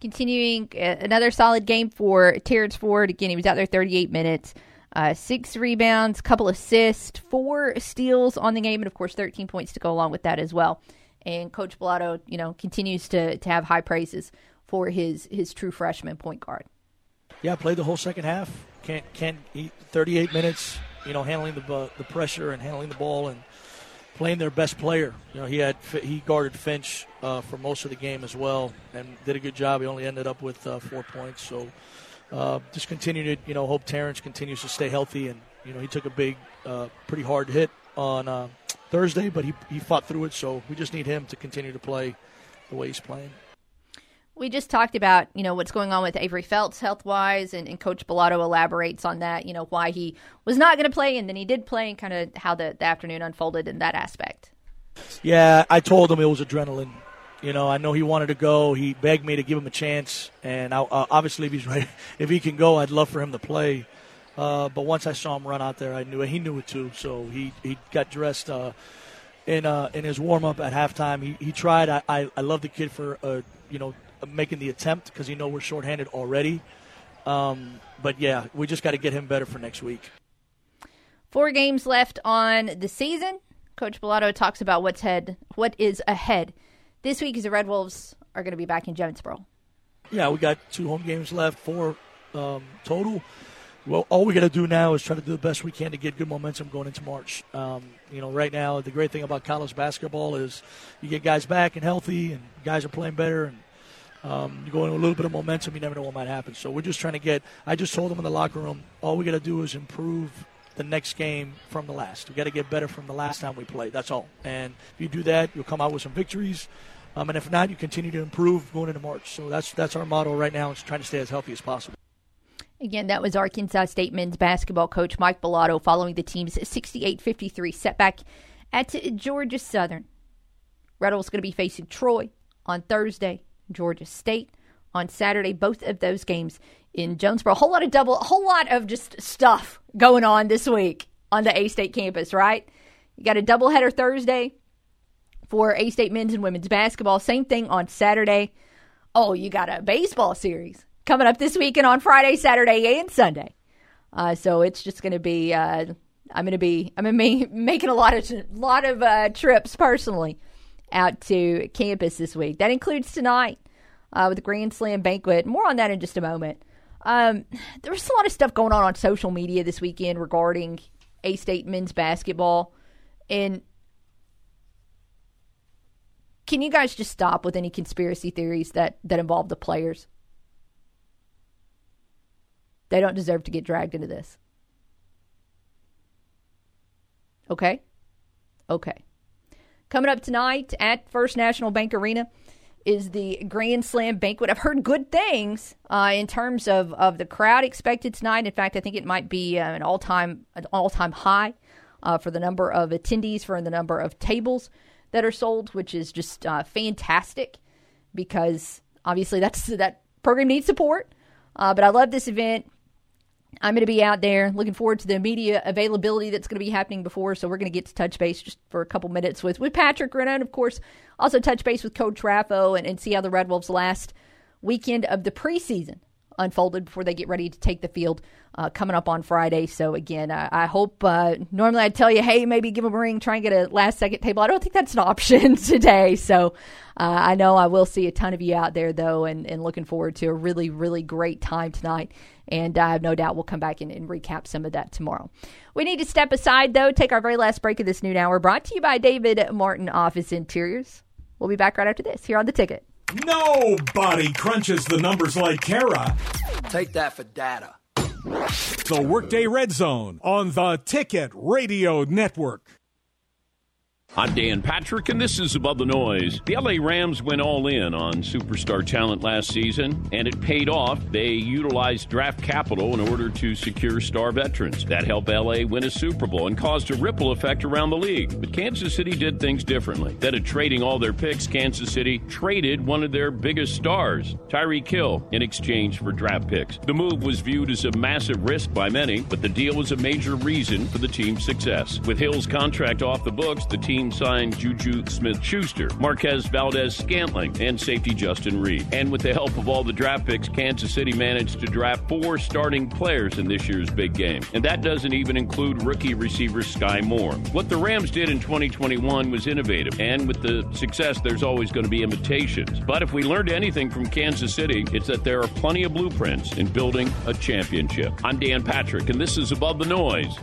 Continuing uh, another solid game for Terrence Ford. Again, he was out there 38 minutes, uh, six rebounds, couple assists, four steals on the game, and of course 13 points to go along with that as well. And Coach Balado, you know, continues to to have high praises for his his true freshman point guard. Yeah, played the whole second half. Can't can't eat 38 minutes. You know, handling the the pressure and handling the ball and playing their best player. You know, he had he guarded Finch uh, for most of the game as well, and did a good job. He only ended up with uh, four points. So uh, just continue to you know hope Terrence continues to stay healthy, and you know he took a big, uh, pretty hard hit on uh, Thursday, but he he fought through it. So we just need him to continue to play the way he's playing. We just talked about, you know, what's going on with Avery Felts health wise, and, and, Coach Balado elaborates on that, you know, why he was not going to play and then he did play and kind of how the, the afternoon unfolded in that aspect. Yeah, I told him it was adrenaline. You know, I know he wanted to go. He begged me to give him a chance, and I, uh, obviously, if he's (laughs) ready, if he can go, I'd love for him to play. Uh, but once I saw him run out there, I knew it. He knew it too. So he he got dressed uh, in uh, in his warm up at halftime. He he tried. I, I, I love the kid for uh, you know making the attempt because you know we're shorthanded already. Um, but yeah, we just got to get him better for next week. Four games left on the season. Coach Balado talks about what's head, what is ahead. This week, as the Red Wolves are going to be back in Jonesboro. Yeah, we got two home games left, four um, total. Well, all we got to do now is try to do the best we can to get good momentum going into March. Um, you know, right now, the great thing about college basketball is you get guys back and healthy, and guys are playing better, and um, you go in a little bit of momentum, you never know what might happen. So we're just trying to get. I just told them in the locker room, all we got to do is improve the next game from the last. We got to get better from the last time we played. That's all. And if you do that, you'll come out with some victories. Um, and if not, you continue to improve going into March. So that's that's our motto right now is trying to stay as healthy as possible. Again, that was Arkansas State men's basketball coach Mike Balado following the team's 68-53 setback at Georgia Southern. Red Wolves going to be facing Troy on Thursday Georgia State on Saturday. Both of those games in Jonesboro. A whole lot of double, a whole lot of just stuff going on this week on the A State campus, right? You got a doubleheader Thursday for A State men's and women's basketball. Same thing on Saturday. Oh, you got a baseball series coming up this weekend on Friday, Saturday, and Sunday. Uh, so it's just going to be. Uh, I'm going to be. I'm going to be (laughs) making a lot of lot of uh, trips personally out to campus this week. That includes tonight uh, with the Grand Slam banquet. More on that in just a moment. Um, there was a lot of stuff going on on social media this weekend regarding A State men's basketball. And can you guys just stop with any conspiracy theories that, that involve the players? They don't deserve to get dragged into this. Okay? Okay. Coming up tonight at First National Bank Arena is the Grand Slam banquet. I've heard good things uh, in terms of, of the crowd expected tonight. In fact, I think it might be uh, an all time an all time high uh, for the number of attendees, for the number of tables that are sold, which is just uh, fantastic because obviously that's that program needs support. Uh, but I love this event. I'm going to be out there looking forward to the media availability that's going to be happening before. So we're going to get to touch base just for a couple minutes with, with Patrick Renna and, of course, also touch base with Coach Raffo and, and see how the Red Wolves last weekend of the preseason unfolded before they get ready to take the field uh, coming up on Friday. So again, I, I hope. Uh, normally, I'd tell you, hey, maybe give them a ring, try and get a last second table. I don't think that's an (laughs) option today. So uh, I know I will see a ton of you out there though, and, and looking forward to a really, really great time tonight. And I have no doubt we'll come back and, and recap some of that tomorrow. We need to step aside though, take our very last break of this noon hour. Brought to you by David Martin Office Interiors. We'll be back right after this here on the ticket. Nobody crunches the numbers like Kara. Take that for data. The Workday Red Zone on the Ticket Radio Network. I'm Dan Patrick, and this is Above the Noise. The LA Rams went all in on superstar talent last season, and it paid off. They utilized draft capital in order to secure star veterans. That helped LA win a Super Bowl and caused a ripple effect around the league. But Kansas City did things differently. Instead of trading all their picks, Kansas City traded one of their biggest stars, Tyreek Hill, in exchange for draft picks. The move was viewed as a massive risk by many, but the deal was a major reason for the team's success. With Hill's contract off the books, the team team signed Juju Smith Schuster, Marquez Valdes Scantling, and safety Justin Reid. And with the help of all the draft picks, Kansas City managed to draft four starting players in this year's big game. And that doesn't even include rookie receiver Skyy Moore. What the Rams did in 2021 was innovative, and with the success, there's always going to be imitations. But if we learned anything from Kansas City, it's that there are plenty of blueprints in building a championship. I'm Dan Patrick, and this is Above the Noise.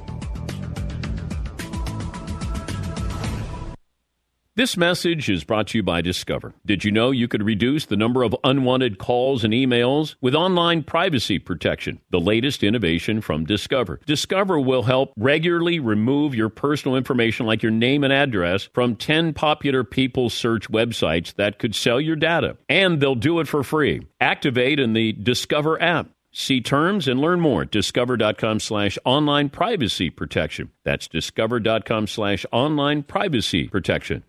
This message is brought to you by Discover. Did you know you could reduce the number of unwanted calls and emails with online privacy protection? The latest innovation from Discover. Discover will help regularly remove your personal information like your name and address from 10 popular people search websites that could sell your data. And they'll do it for free. Activate in the Discover app. See terms and learn more at discover.com slash online privacy protection. That's discover.com slash online privacy protection.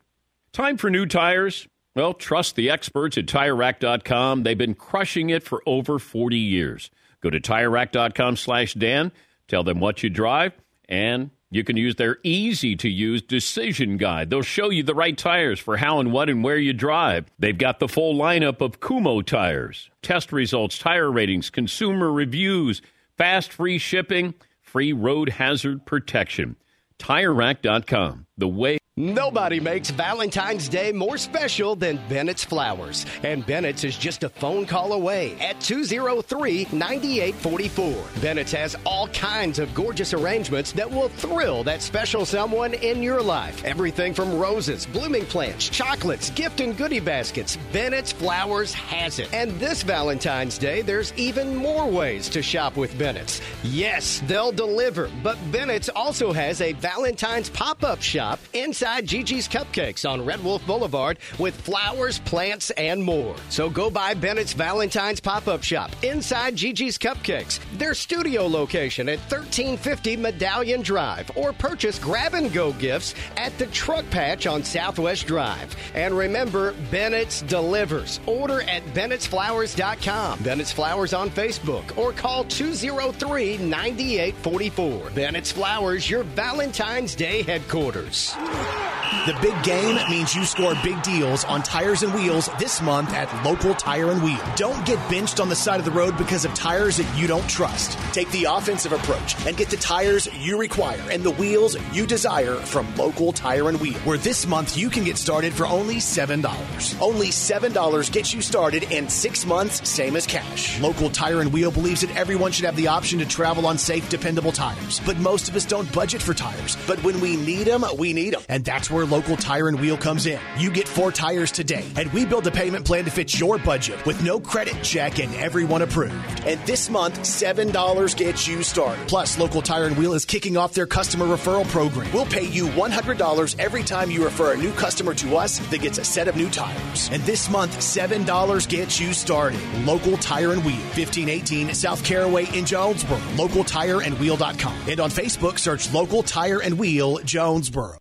Time for new tires? Well, trust the experts at TireRack.com. They've been crushing it for over 40 years. Go to TireRack.com slash Dan, tell them what you drive, and you can use their easy-to-use decision guide. They'll show you the right tires for how and what and where you drive. They've got the full lineup of Kumho tires, test results, tire ratings, consumer reviews, fast free shipping, free road hazard protection. TireRack.com, the way Nobody makes Valentine's Day more special than Bennett's Flowers. And Bennett's is just a phone call away at 203 9844. Bennett's has all kinds of gorgeous arrangements that will thrill that special someone in your life. Everything from roses, blooming plants, chocolates, gift and goodie baskets. Bennett's Flowers has it. And this Valentine's Day, there's even more ways to shop with Bennett's. Yes, they'll deliver, but Bennett's also has a Valentine's pop up shop inside inside Gigi's Cupcakes on Red Wolf Boulevard with flowers, plants, and more. So go by Bennett's Valentine's pop up shop inside Gigi's Cupcakes, their studio location at 1350 Medallion Drive, or purchase grab and go gifts at the Truck Patch on Southwest Drive. And remember, Bennett's delivers. Order at bennettsflowers.com, Bennett's Flowers on Facebook, or call 203 9844. Bennett's Flowers, your Valentine's Day headquarters. 吃面 The big game means you score big deals on tires and wheels this month at Local Tire and Wheel. Don't get benched on the side of the road because of tires that you don't trust. Take the offensive approach and get the tires you require and the wheels you desire from Local Tire and Wheel, where this month you can get started for only $7. Only $7 gets you started in six months, same as cash. Local Tire and Wheel believes that everyone should have the option to travel on safe, dependable tires. But most of us don't budget for tires. But when we need them, we need them. And that's where local tire and wheel comes in. You get four tires today, and we build a payment plan to fit your budget with no credit check and everyone approved. And this month, $7 gets you started. Plus, local tire and wheel is kicking off their customer referral program. We'll pay you $100 every time you refer a new customer to us that gets a set of new tires. And this month, $7 gets you started. Local Tire and Wheel, 1518 South Caraway in Jonesboro. LocalTireandWheel.com. And on Facebook, search Local Tire and Wheel Jonesboro.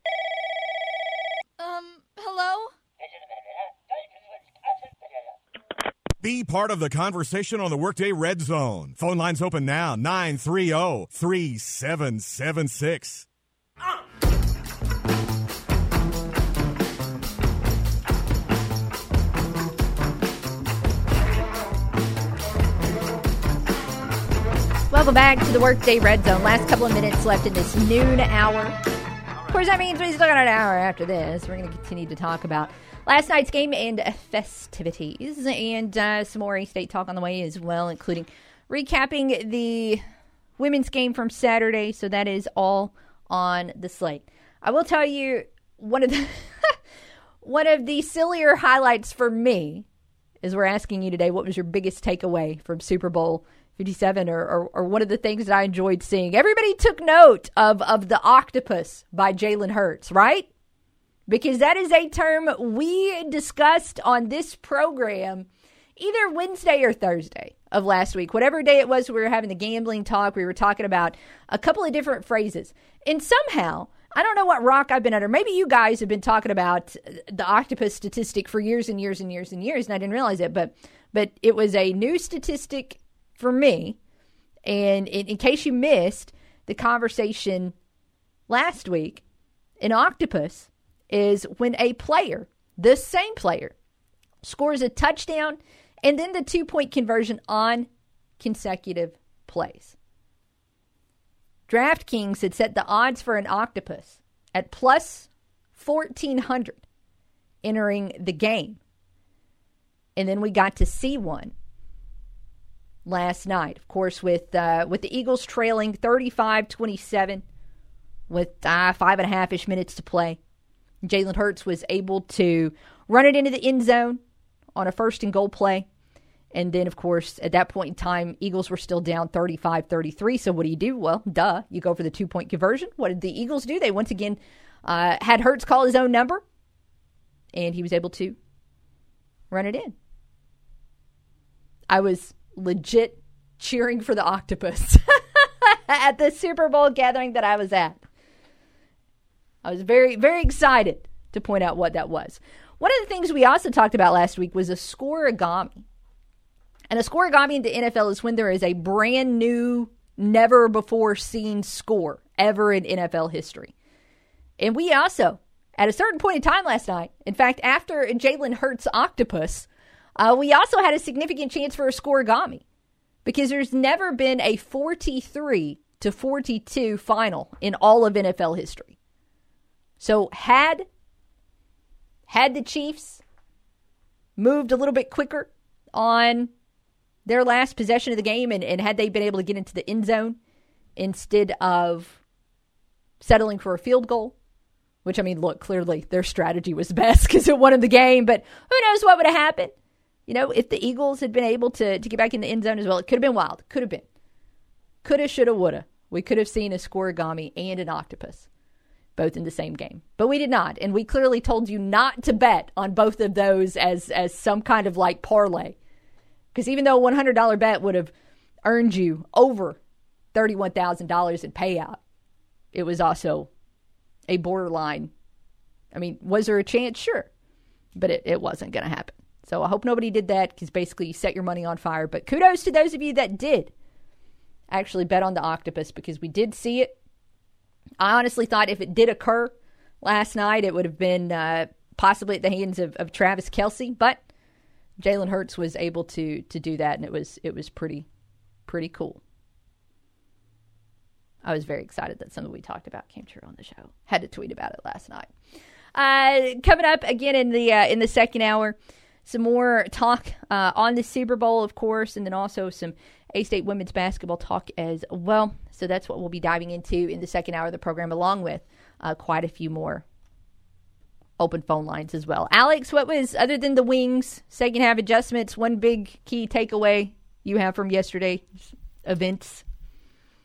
Be part of the conversation on the Workday Red Zone. Phone lines open now 930 3776. Welcome back to the Workday Red Zone. Last couple of minutes left in this noon hour. Of course, that means we still got an hour after this. We're going to continue to talk about last night's game and festivities, and uh, some more State talk on the way as well, including recapping the women's game from Saturday. So that is all on the slate. I will tell you one of the (laughs) one of the sillier highlights for me is we're asking you today what was your biggest takeaway from Super Bowl 57 or, or, or, one of the things that I enjoyed seeing. Everybody took note of, of the octopus by Jalen Hurts, right? Because that is a term we discussed on this program either Wednesday or Thursday of last week. Whatever day it was, we were having the gambling talk. We were talking about a couple of different phrases. And somehow, I don't know what rock I've been under. Maybe you guys have been talking about the octopus statistic for years and years and years and years, and I didn't realize it. But but it was a new statistic for me. And in, in case you missed the conversation last week, an octopus is when a player, this same player, scores a touchdown and then the two point conversion on consecutive plays. DraftKings had set the odds for an octopus at plus 1400 entering the game. And then we got to see one last night, of course, with uh, with the Eagles trailing 35 27 with uh, five and a half ish minutes to play. Jalen Hurts was able to run it into the end zone on a first and goal play. And then, of course, at that point in time, Eagles were still down 35 33. So, what do you do? Well, duh, you go for the two point conversion. What did the Eagles do? They once again uh, had Hurts call his own number, and he was able to run it in. I was legit cheering for the octopus (laughs) at the Super Bowl gathering that I was at. I was very, very excited to point out what that was. One of the things we also talked about last week was a scorigami. And a scorigami in the NFL is when there is a brand new, never before seen score ever in NFL history. And we also, at a certain point in time last night, in fact, after Jalen Hurts' octopus, uh, we also had a significant chance for a scorigami because there's never been a 43 to 42 final in all of NFL history. So had had the Chiefs moved a little bit quicker on their last possession of the game and, and had they been able to get into the end zone instead of settling for a field goal, which I mean, look, clearly their strategy was (laughs) best because it won them the game, but who knows what would have happened? You know, if the Eagles had been able to, to get back in the end zone as well, it could have been wild. Could have been. Coulda, shoulda, woulda. We could have seen a scorigami and an octopus both in the same game. But we did not. And we clearly told you not to bet on both of those as, as some kind of like parlay. Because even though a $100 bet would have earned you over $31,000 in payout, it was also a borderline. I mean, was there a chance? Sure. But it, it wasn't going to happen. So I hope nobody did that because basically you set your money on fire. But kudos to those of you that did actually bet on the octopus because we did see it. I honestly thought if it did occur last night, it would have been uh, possibly at the hands of, of Travis Kelce, But Jalen Hurts was able to to do that, and it was it was pretty pretty cool. I was very excited that something we talked about came true on the show. Had to tweet about it last night. Uh, coming up again in the uh, in the second hour, some more talk uh, on the Super Bowl, of course, and then also some A State women's basketball talk as well. So that's what we'll be diving into in the second hour of the program, along with uh, quite a few more open phone lines as well. Alex, what was other than the wings second half adjustments? One big key takeaway you have from yesterday's events.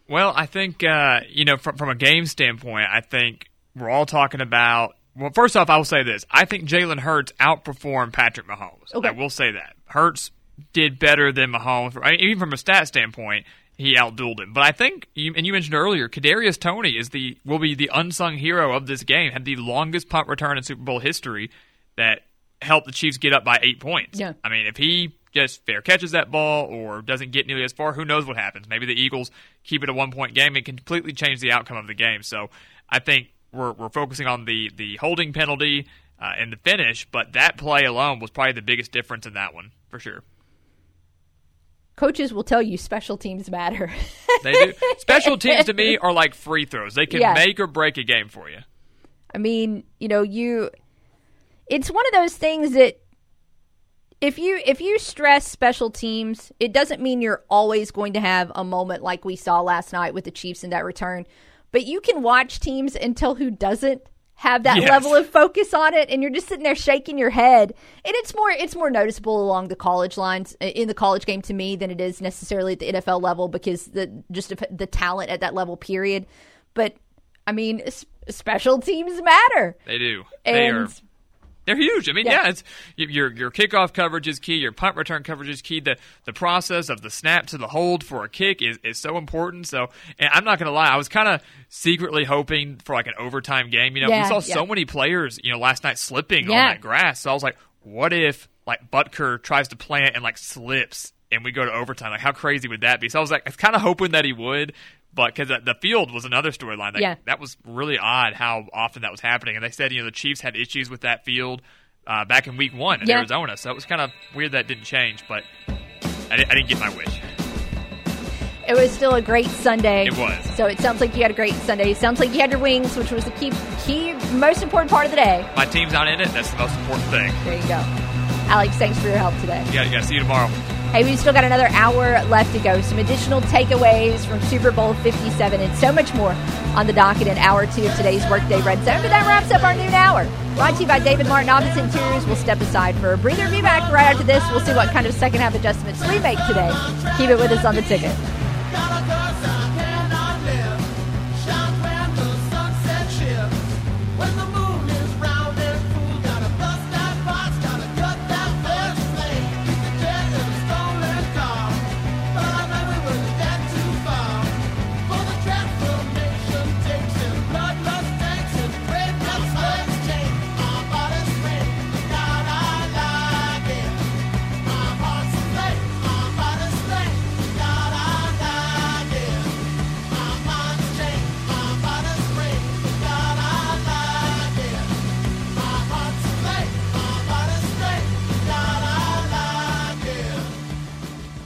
Well, I think uh, you know from from a game standpoint, I think we're all talking about. Well, first off, I will say this: I think Jalen Hurts outperformed Patrick Mahomes. Okay. I will say that Hurts did better than Mahomes, even from a stat standpoint. He outdueled him, but I think, you, and you mentioned earlier, Kadarius Toney is the will be the unsung hero of this game. Had the longest punt return in Super Bowl history that helped the Chiefs get up by eight points. Yeah. I mean, if he just fair catches that ball or doesn't get nearly as far, who knows what happens? Maybe the Eagles keep it a one point game. and completely change the outcome of the game. So I think we're, we're focusing on the, the holding penalty uh, and the finish, but that play alone was probably the biggest difference in that one, for sure. Coaches will tell you special teams matter. (laughs) They do. Special teams to me (laughs) are like free throws. They can Yeah. make or break a game for you. I mean, you know, you it's one of those things that if you if you stress special teams, it doesn't mean you're always going to have a moment like we saw last night with the Chiefs in that return. But you can watch teams and tell who doesn't have that Yes. level of focus on it and you're just sitting there shaking your head. And it's more it's more noticeable along the college lines in the college game to me than it is necessarily at the NFL level because the just the talent at that level period. But I mean, special teams matter. They do. They And are. They're huge. I mean, Yeah. yeah, it's your your kickoff coverage is key. Your punt return coverage is key. The the process of the snap to the hold for a kick is, is so important. So, and I'm not going to lie, I was kind of secretly hoping for like an overtime game. You know, Yeah, we saw yeah. so many players, you know, last night slipping on that grass. So I was like, what if like Butker tries to plant and like slips and we go to overtime? Like, how crazy would that be? So I was like, I was kind of hoping that he would. But because the field was another storyline. That, Yeah. that was really odd how often that was happening. And they said, you know, the Chiefs had issues with that field uh, back in week one in Yeah. Arizona. So it was kind of weird that didn't change. But I, di- I didn't get my wish. It was still a great Sunday. It was. So it sounds like you had a great Sunday. It sounds like you had your wings, which was the key, key, most important part of the day. My team's not in it. That's the most important thing. There you go. Alex, thanks for your help today. Got to see you tomorrow. Hey, we've still got another hour left to go. Some additional takeaways from Super Bowl 57 and so much more on the docket in hour two of today's Workday Red Zone. But that wraps up our noon hour. Brought to you by David Martin Office Interiors. We'll step aside for a breather. Be back right after this. We'll see what kind of second half adjustments we make today. Keep it with us on the ticket.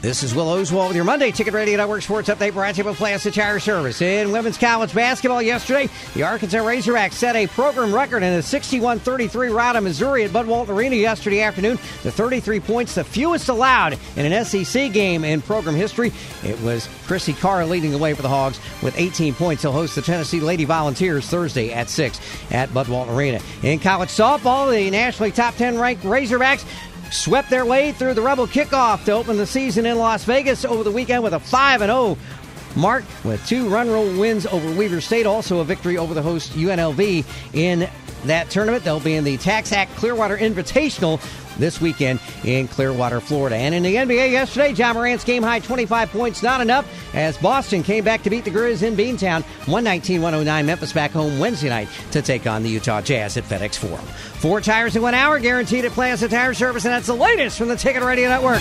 This is Will Oswald with your Monday Ticket Radio Network Sports Update brought to you by Plaza Tire Service. In women's college basketball yesterday, the Arkansas Razorbacks set a program record in a 61-33 rout of Missouri at Bud Walton Arena yesterday afternoon. The 33 points, the fewest allowed in an SEC game in program history. It was Chrissy Carr leading the way for the Hogs with 18 points. They'll host the Tennessee Lady Volunteers Thursday at 6 at Bud Walton Arena. In college softball, the nationally top 10 ranked Razorbacks swept their way through the Rebel kickoff to open the season in Las Vegas over the weekend with a 5 0 mark with two run rule wins over Weber State, also a victory over the host UNLV in that tournament. They'll be in the TaxAct Clearwater Invitational this weekend in Clearwater, Florida. And in the NBA yesterday, Ja Morant's game high 25 points, not enough, as Boston came back to beat the Grizz in Beantown 119 109. Memphis back home Wednesday night to take on the Utah Jazz at FedEx Forum. Four tires in one hour, guaranteed at Plaza Tire Service, and that's the latest from the Ticket Radio Network.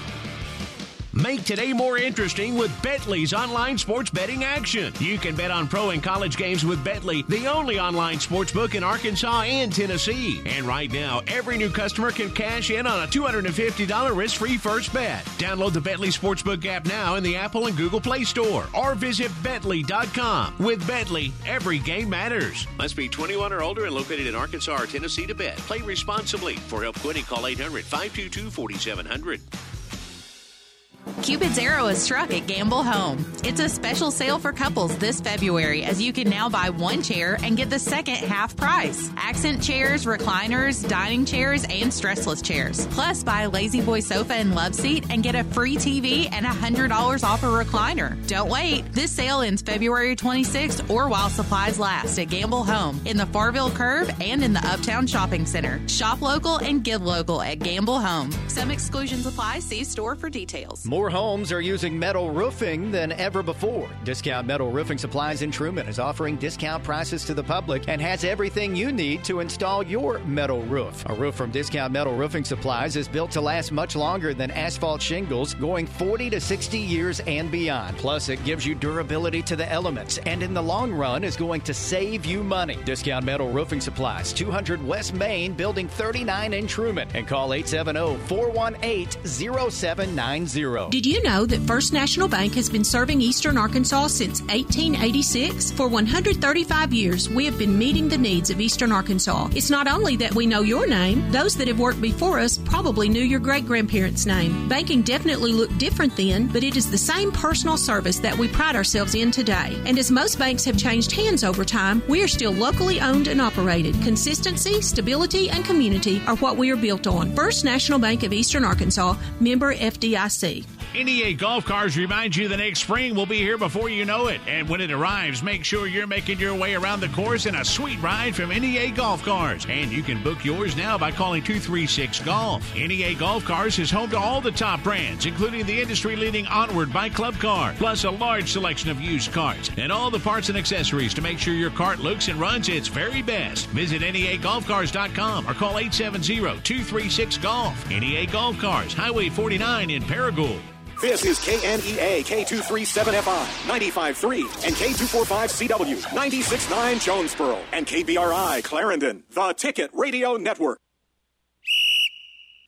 Make today more interesting with Betly's online sports betting action. You can bet on pro and college games with Betly, the only online sports book in Arkansas and Tennessee. And right now, every new customer can cash in on a $250 risk free first bet. Download the Betly Sportsbook app now in the Apple and Google Play Store or visit Betly.com. With Betly, every game matters. Must be 21 or older and located in Arkansas or Tennessee to bet. Play responsibly. For help quitting, call 800 522 4700. Cupid's Arrow is struck at Gamble Home. It's a special sale for couples this February as you can now buy one chair and get the second half price. Accent chairs, recliners, dining chairs, and stressless chairs. Plus, buy a La-Z-Boy sofa and love seat and get a free TV and $100 off a recliner. Don't wait. This sale ends February 26th or while supplies last at Gamble Home in the Farville Curve and in the Uptown Shopping Center. Shop local and give local at Gamble Home. Some exclusions apply. See store for details. More homes are using metal roofing than ever before. Discount Metal Roofing Supplies in Trumann is offering discount prices to the public and has everything you need to install your metal roof. A roof from Discount Metal Roofing Supplies is built to last much longer than asphalt shingles, going 40 to 60 years and beyond. Plus, it gives you durability to the elements and in the long run is going to save you money. Discount Metal Roofing Supplies, 200 West Main, Building 39 in Trumann, and call 870 418 0790. Did you know that First National Bank has been serving Eastern Arkansas since 1886? For 135 years, we have been meeting the needs of Eastern Arkansas. It's not only that we know your name, those that have worked before us probably knew your great grandparents' name. Banking definitely looked different then, but it is the same personal service that we pride ourselves in today. And as most banks have changed hands over time, we are still locally owned and operated. Consistency, stability, and community are what we are built on. First National Bank of Eastern Arkansas, member FDIC. NEA Golf Cars remind you the next spring will be here before you know it. And when it arrives, make sure you're making your way around the course in a sweet ride from NEA Golf Cars. And you can book yours now by calling 236 Golf. NEA Golf Cars is home to all the top brands, including the industry leading Onward by Club Car, plus a large selection of used carts and all the parts and accessories to make sure your cart looks and runs its very best. Visit NEAGolfCars.com or call 870 236 Golf. NEA Golf Cars, Highway 49 in Paragould. This is KNEA K237FI 95.3 and K245CW 96.9 Jonesboro and KBRI Clarendon, the Ticket Radio Network.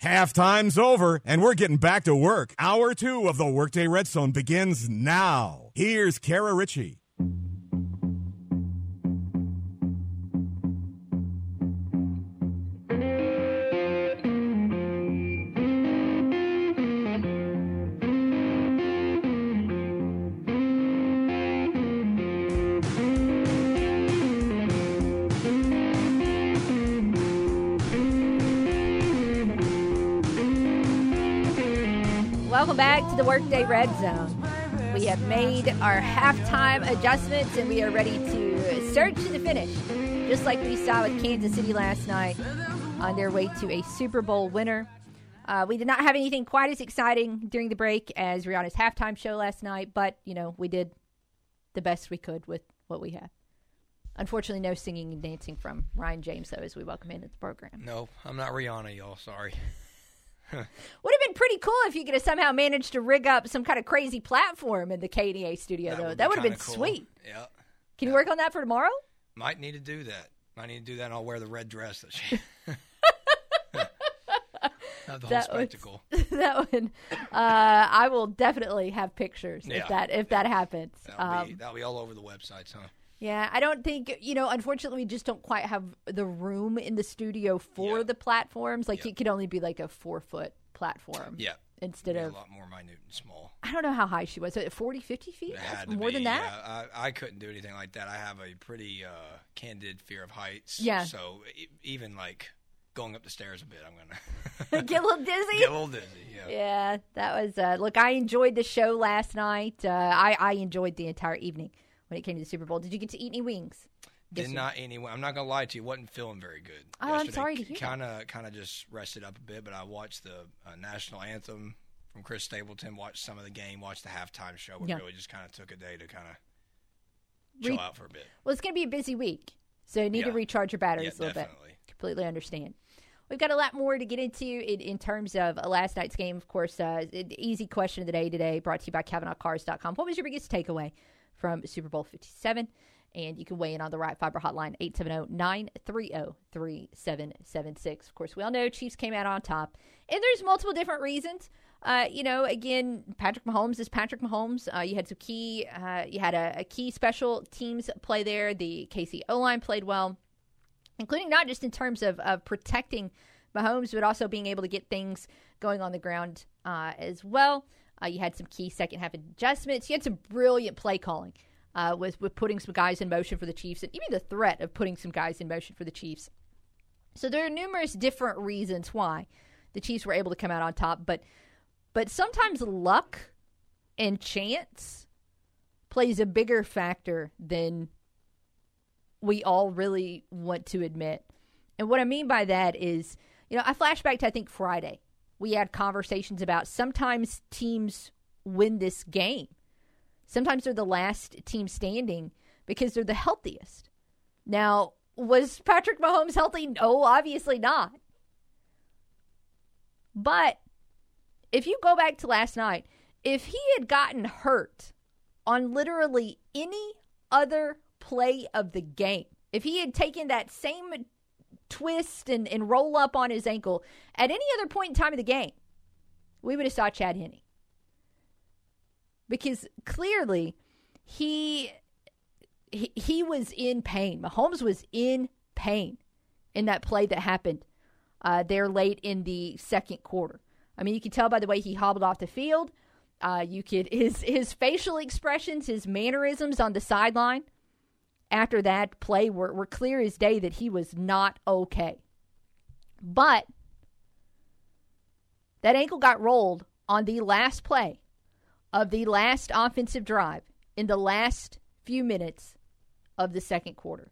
Halftime's over, and we're getting back to work. Hour two of the Workday Red Zone begins now. Here's Kara Richey. Welcome back to the Workday Red Zone. We have made our halftime adjustments and we are ready to surge to the finish, just like we saw with Kansas City last night on their way to a Super Bowl winner. Uh, we did not have anything quite as exciting during the break as Rihanna's halftime show last night, but you know we did the best we could with what we had. Unfortunately, no singing and dancing from Ryan James though, as we welcome him into the program. No, I'm not Rihanna, y'all. Sorry. Would have been pretty cool if you could have somehow managed to rig up some kind of crazy platform in the KDA studio, though. would That would have been cool. sweet. Yeah. Can you work on that for tomorrow? Might need to do that. Might need to do that, and I'll wear the red dress that she. (laughs) (laughs) The whole That would- spectacle. (laughs) that one, Uh, I will definitely have pictures Yeah. if that if that happens. That'll, be, Um, that'll be all over the websites, huh? Yeah, I don't think you know. Unfortunately, we just don't quite have the room in the studio for the platforms. Like it could only be like a four foot platform. Yeah. Instead of a lot more minute and small. I don't know how high she was. Uh, 40, 50 feet? It had to More be, than that? Yeah, I, I couldn't do anything like that. I have a pretty uh, candid fear of heights. Yeah. So even like going up the stairs a bit, I'm gonna (laughs) Get a little dizzy. get a little dizzy. Yeah. Yeah, that was. Uh, look, I enjoyed the show last night. Uh, I I enjoyed the entire evening when it came to the Super Bowl. Did you get to eat any wings? Did not anyway. I'm not gonna lie to you. wasn't feeling very good. Oh, I'm sorry to hear that. Kind of, kind of just rested up a bit. But I watched the uh, national anthem from Chris Stapleton. Watched some of the game. Watched the halftime show. But Yeah. really, just kind of took a day to kind of chill Re- out for a bit. Well, it's going to be a busy week, so you need to recharge your batteries Yeah, a little definitely. bit. Completely understand. We've got a lot more to get into in, in terms of uh, last night's game. Of course, uh, easy question of the day today, brought to you by CavenaughCars.com. What was your biggest takeaway from Super Bowl 57? And you can weigh in on the right fiber hotline, oh, 870-930-3776. Of course, we all know Chiefs came out on top. And there's multiple different reasons. Uh, you know, again, Patrick Mahomes is Patrick Mahomes. Uh, you had some key, uh, you had a, a key special teams play there. The KC O line played well, including not just in terms of, of protecting Mahomes, but also being able to get things going on the ground uh, as well. Uh, you had some key second half adjustments. You had some brilliant play calling uh, with with putting some guys in motion for the Chiefs, and even the threat of putting some guys in motion for the Chiefs. So there are numerous different reasons why the Chiefs were able to come out on top, but but sometimes luck and chance plays a bigger factor than we all really want to admit. And what I mean by that is, you know, I flash back to I think Friday. We had conversations about sometimes teams win this game. Sometimes they're the last team standing because they're the healthiest. Now, was Patrick Mahomes healthy? No, obviously not. But if you go back to last night, if he had gotten hurt on literally any other play of the game, if he had taken that same twist and, and roll up on his ankle at any other point in time of the game, we would have saw Chad Henne. Because clearly he, he he was in pain. Mahomes was in pain in that play that happened uh, there late in the second quarter. I mean, you could tell by the way he hobbled off the field. Uh, you could (laughs) his his facial expressions, his mannerisms on the sideline after that play were, were clear as day that he was not okay. But that ankle got rolled on the last play of the last offensive drive in the last few minutes of the second quarter.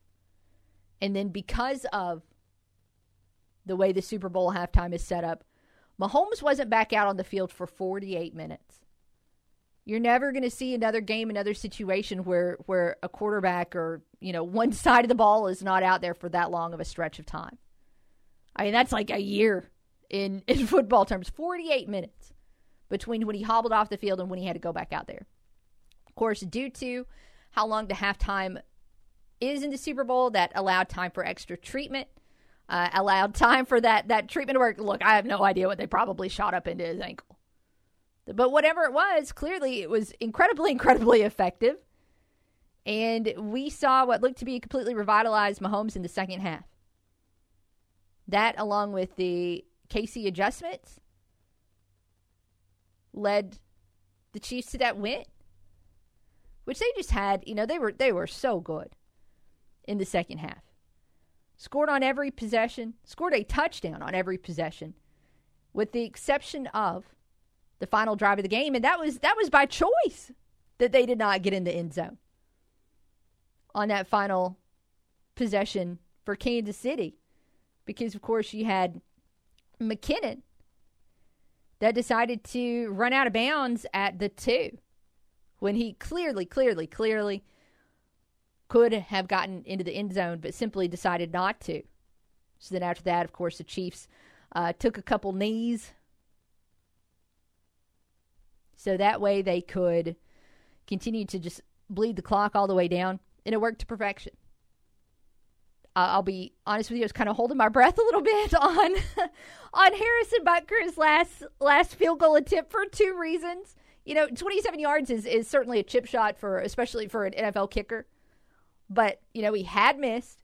And then because of the way the Super Bowl halftime is set up, Mahomes wasn't back out on the field for 48 minutes. You're never going to see another game, another situation where where a quarterback or you know one (laughs) side of the ball is not out there for that long of a stretch of time. I mean that's like a year in (laughs) in football terms. 48 minutes between when he hobbled off the field and when he had to go back out there. Of course, due to how long the halftime is in the Super Bowl, that allowed time for extra treatment. Uh, allowed time for that that treatment work. Look, I have no idea what they probably shot up into his ankle. But whatever it was, clearly it was incredibly, (laughs) incredibly effective. And we saw what looked to be a completely revitalized Mahomes in the second half. That, along with the KC adjustments, led the Chiefs to that win, which they just had. You know, they were they were so good in the second half. Scored on every possession, scored a touchdown on every possession, with the exception of the final drive of the game, and that was that was by choice that they did not get in the end zone on that final possession for Kansas City, because of course you had McKinnon that decided to run out of bounds at the two when he clearly, clearly, clearly could have gotten into the end zone, but simply decided not to. So then after that, of course, the Chiefs uh, took a couple knees so that way they could continue to just bleed the clock all the way down, and it worked to perfection. I'll be honest with you, I was kind of holding my breath a little (laughs) bit on on Harrison Butker's last last field goal attempt for two reasons. You know, 27 yards is, is certainly a chip shot for especially for an NFL kicker. But, you know, he had missed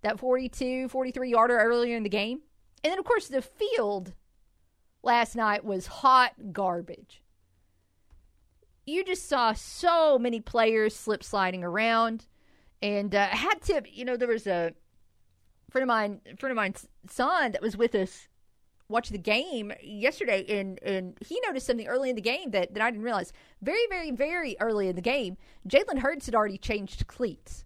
that 42, 43 yarder earlier in the game. And then of course the field last night was hot garbage you just saw so many players slip sliding around, and uh, had to, you know, there was a friend of mine, friend of mine's son that was with us watch the game yesterday, and and he noticed something early in the game that that I didn't realize. Very, very, very early in the game, Jalen Hurts had already changed cleats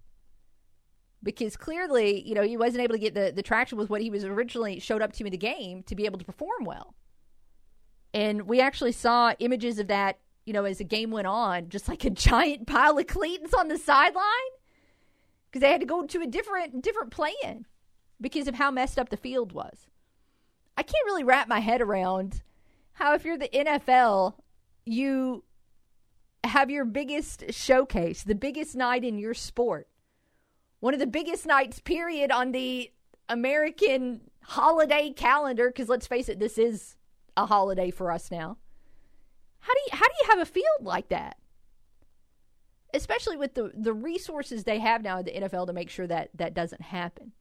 because clearly, you know, he wasn't able to get the the traction with what he was originally showed up to in the game to be able to perform well. And we actually saw images of that you know, as the game went on, just like a (laughs) giant pile of cleats on the sideline because they had to go to a different different plan because of how messed up the field was. I can't really wrap my head around how if you're the NFL, you have your biggest showcase, the biggest night in your sport. One of the biggest nights period on the American holiday calendar because let's face it, this is a holiday for us now. How do you how do you have a field like that? Especially with the the resources they have now in the NFL to make sure that that doesn't happen.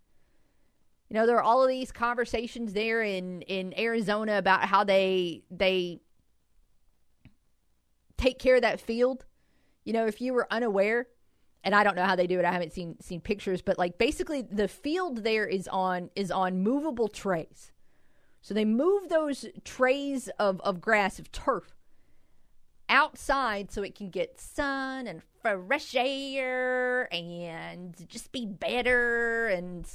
You know, there are all of these conversations there in in Arizona about how they they take care of that field. You know, if you were unaware, and I don't know how they do it. I haven't seen seen pictures, but like basically the field there is on is on movable trays. So they move those trays of, of grass of turf outside so it can get sun and fresh air and just be better and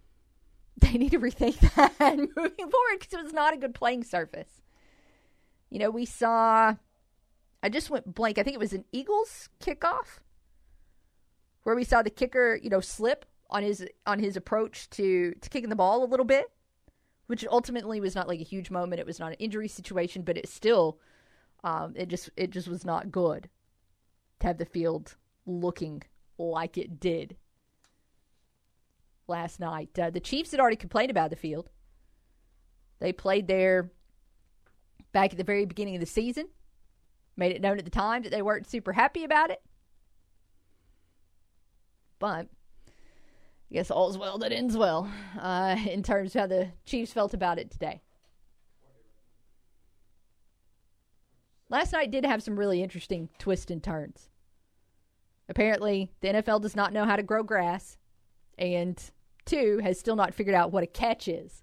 (laughs) they need to rethink (laughs) that moving forward because it was not a good playing surface. You know, we saw I just went blank. I think it was an Eagles kickoff where we saw the kicker, you know, slip on his on his approach to to kicking the ball a little bit, which ultimately was not like a huge moment. It was not an injury situation, but it still um, it just it just was not good to have the field looking like it did last night. Uh, the Chiefs had already complained about the field. They played there back at the very beginning of the season. Made it known at the time that they weren't super happy about it. But I guess all's well that ends well uh, in terms of how the Chiefs felt about it today. Last night did have some really interesting twists and turns. Apparently, the NFL does not know how to grow grass, and two, has still not figured out what a catch is.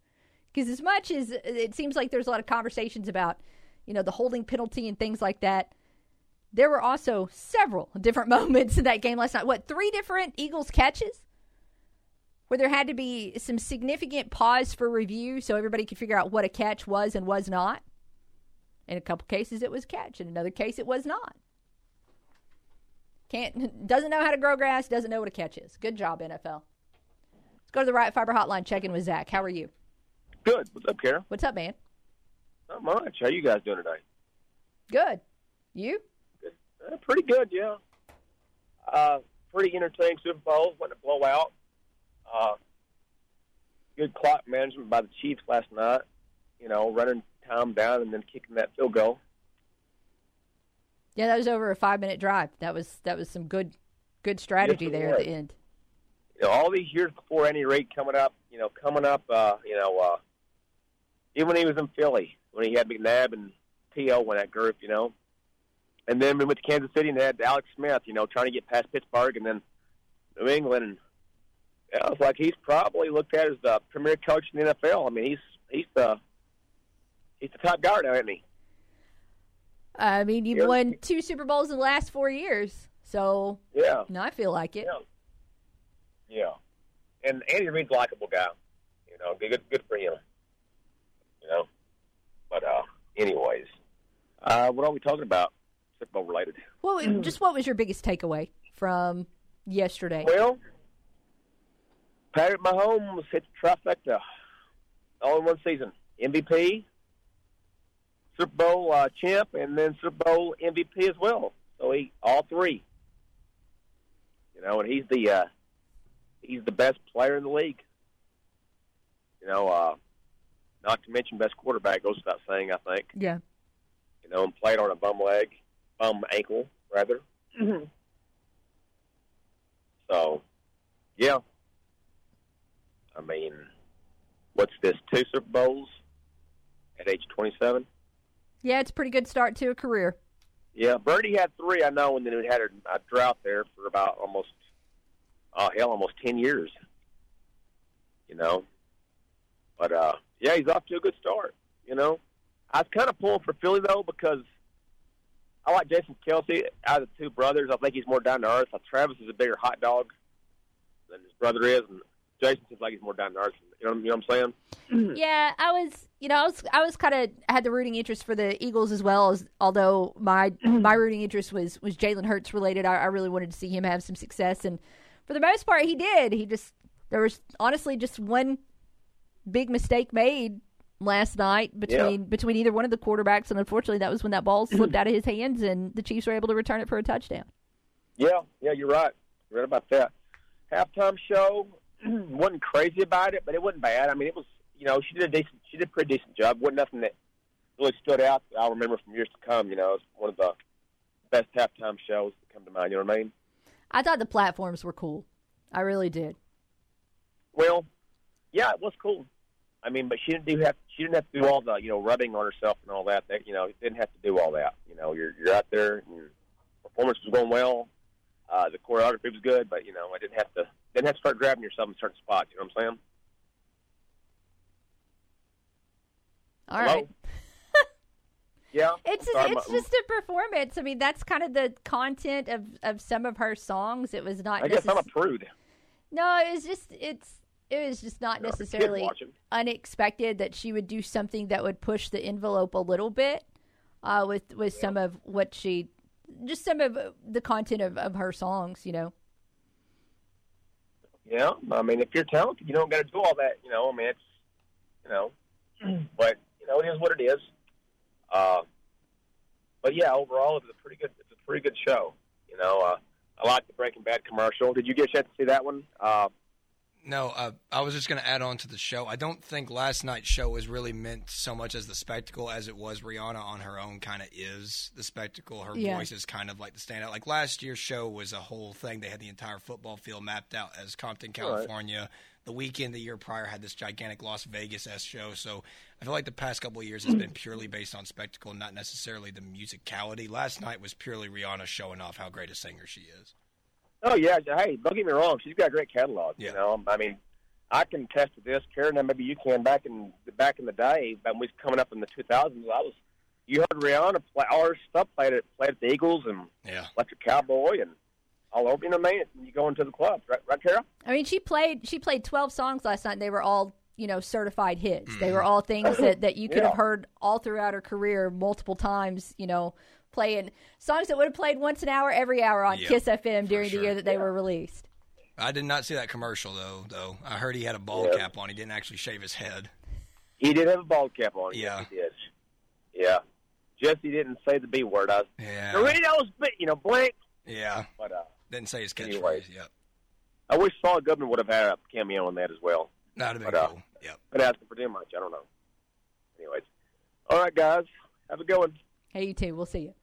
Because as much as it seems like there's a lot of conversations about, you know, the holding penalty and things like that. There were also several (laughs) different moments in that game last night. What, three different Eagles catches? Where there had to be some significant pause for review so everybody could figure out what a catch was and was not. In a couple cases, it was catch. In another case, it was not. Can't (laughs) doesn't know how to grow grass. Doesn't know what a catch is. Good job, NFL. Let's go to the right fiber hotline. Check in with Zach. How are you? Good. What's up, Kara? What's up, man? Not much. How you guys doing today? Good. You? Uh, pretty good, yeah. Uh, pretty entertaining Super Bowl. Went a blowout. Uh, good clock management by the Chiefs last night. You know, running time down and then kicking that field goal. Yeah, that was over a five minute drive. That was that was some good good strategy Yes, there at the end. You know, all these years before Andy Reid coming up, you know, coming up, uh, you know, uh, even when he was in Philly, when he had McNabb and T.O. in that group, you know, and then we went to Kansas City and they had Alex Smith, you know, trying to get past Pittsburgh and then New England, and yeah, it's like he's probably looked at as the premier coach in the NFL. I mean, he's he's the he's the top guard now, isn't he? I mean, you've Yeah. won two Super Bowls in the last four years, so Yeah. no, I feel like it. Yeah. Yeah. And Andy Reid's a likable guy. You know, good good for him. You know. But uh anyways. Uh what are we talking about? Super Bowl related. Well, (clears throat) just what was your biggest takeaway from yesterday? Well Patrick Mahomes hit the trifecta all in one season. MVP, Super Bowl uh, champ, and then Super Bowl MVP as well. So he all three. You know, and he's the uh, he's the best player in the league. You know, uh, not to mention best quarterback goes without saying. I think. Yeah. You know, and played on a bum leg, bum ankle rather. So, yeah. I mean, what's this? Two Super Bowls at age twenty-seven. Yeah, it's a pretty good start to a career. Yeah, Brady had three, I know, and then we had a, drought there for about almost, oh hell, almost ten years. You know, but uh, yeah, he's off to a good start. You know, I was kind of pulling for Philly though because I like Jason Kelce out of the two brothers. I think he's more down to earth. Uh, Travis is a bigger hot dog than his brother is, and Jason seems like he's more down to earth. You know, you know what I'm saying? (clears throat) yeah, I was, you know, I was, I was kind of had the rooting interest for the Eagles as well as, although my (clears throat) my rooting interest was was Jalen Hurts related. I, I really wanted to see him have some success, and for the most part, he did. He just there was honestly just one big mistake made last night between between either one of the quarterbacks, and unfortunately, that was when that ball (clears throat) slipped out of his hands, and the Chiefs were able to return it for a touchdown. Yeah, yeah, you're right. You're right about that. Halftime show (clears throat) wasn't crazy about it, but it wasn't bad. I mean, it was you know she did a decent, she did a pretty decent job. wasn't nothing that really stood out. that I'll remember from years to come. You know, it's one of the best halftime shows that come to mind. You know what I mean? I thought the platforms were cool. I really did. Well, yeah, it was cool. I mean, but she didn't do have she didn't have to do all the you know rubbing on herself and all that. That you know didn't have to do all that. You know, you're you're out there and your performance was going well. Uh, the choreography was good, but you know I didn't have to didn't have to start grabbing yourself in certain spots. You know what I'm saying? All Hello? right. (laughs) Yeah, It's sorry, it's my- just a performance. I mean, that's kind of the content of, of some of her songs. It was not. I guess I'm a prude. No, it was just it's it was just not No, necessarily unexpected that she would do something that would push the envelope a little bit uh, with with some of what she just some of the content of, of her songs. You know. Yeah, I mean, if you're talented, you don't got to do all that. You know, I mean, it's you know, (clears throat) but you know, it is what it is. Uh, but yeah, overall, it was a pretty good. It's a pretty good show. You know, uh, I like the Breaking Bad commercial. Did you get a chance to see that one? Uh, No, uh, I was just going to add on to the show. I don't think last night's show was really meant so much as the spectacle as it was Rihanna on her own kind of is the spectacle. Her Yeah. voice is kind of like the standout. Like last year's show was a whole thing. They had the entire football field mapped out as Compton, Right. California. The Weeknd the year prior had this gigantic Las Vegas S show. So I feel like the past couple of years has been purely based on spectacle, not necessarily the musicality. Last night was purely Rihanna showing off how great a singer she is. Oh yeah, hey, don't get me wrong. She's got a great catalog. You know, I mean, I can attest to this, Karen. And maybe you can. Back in back in the day, when we was coming up in the 2000s, I was you heard Rihanna play all her stuff played at played at the Eagles and yeah. Electric Cowboy and all over. You know, man, you go into the clubs, right, right, Carol? I mean, she played she played twelve songs last night. and They were all you know certified hits. They mm-hmm. were all things that that you could Yeah. have heard all throughout her career multiple times. You know, playing songs that would have played once an hour every hour on Yeah, Kiss FM during the year that they were released. I did not see that commercial though. Though I heard he had a ball Yeah. cap on. He didn't actually shave his head. He did have a bald cap on. Yeah. Yes, he did. Yeah. Jesse didn't say the B word. I was, Yeah. Doritos, but you know, blank. Yeah. But uh, Didn't say his catchphrase. Anyway. Yep. I wish Saul Goodman would have had a cameo in that as well. That'd have But, been uh, cool. Yep. Been asking for too much. I don't know. Anyways, all right, guys, have a good one. Hey, you too. We'll see you.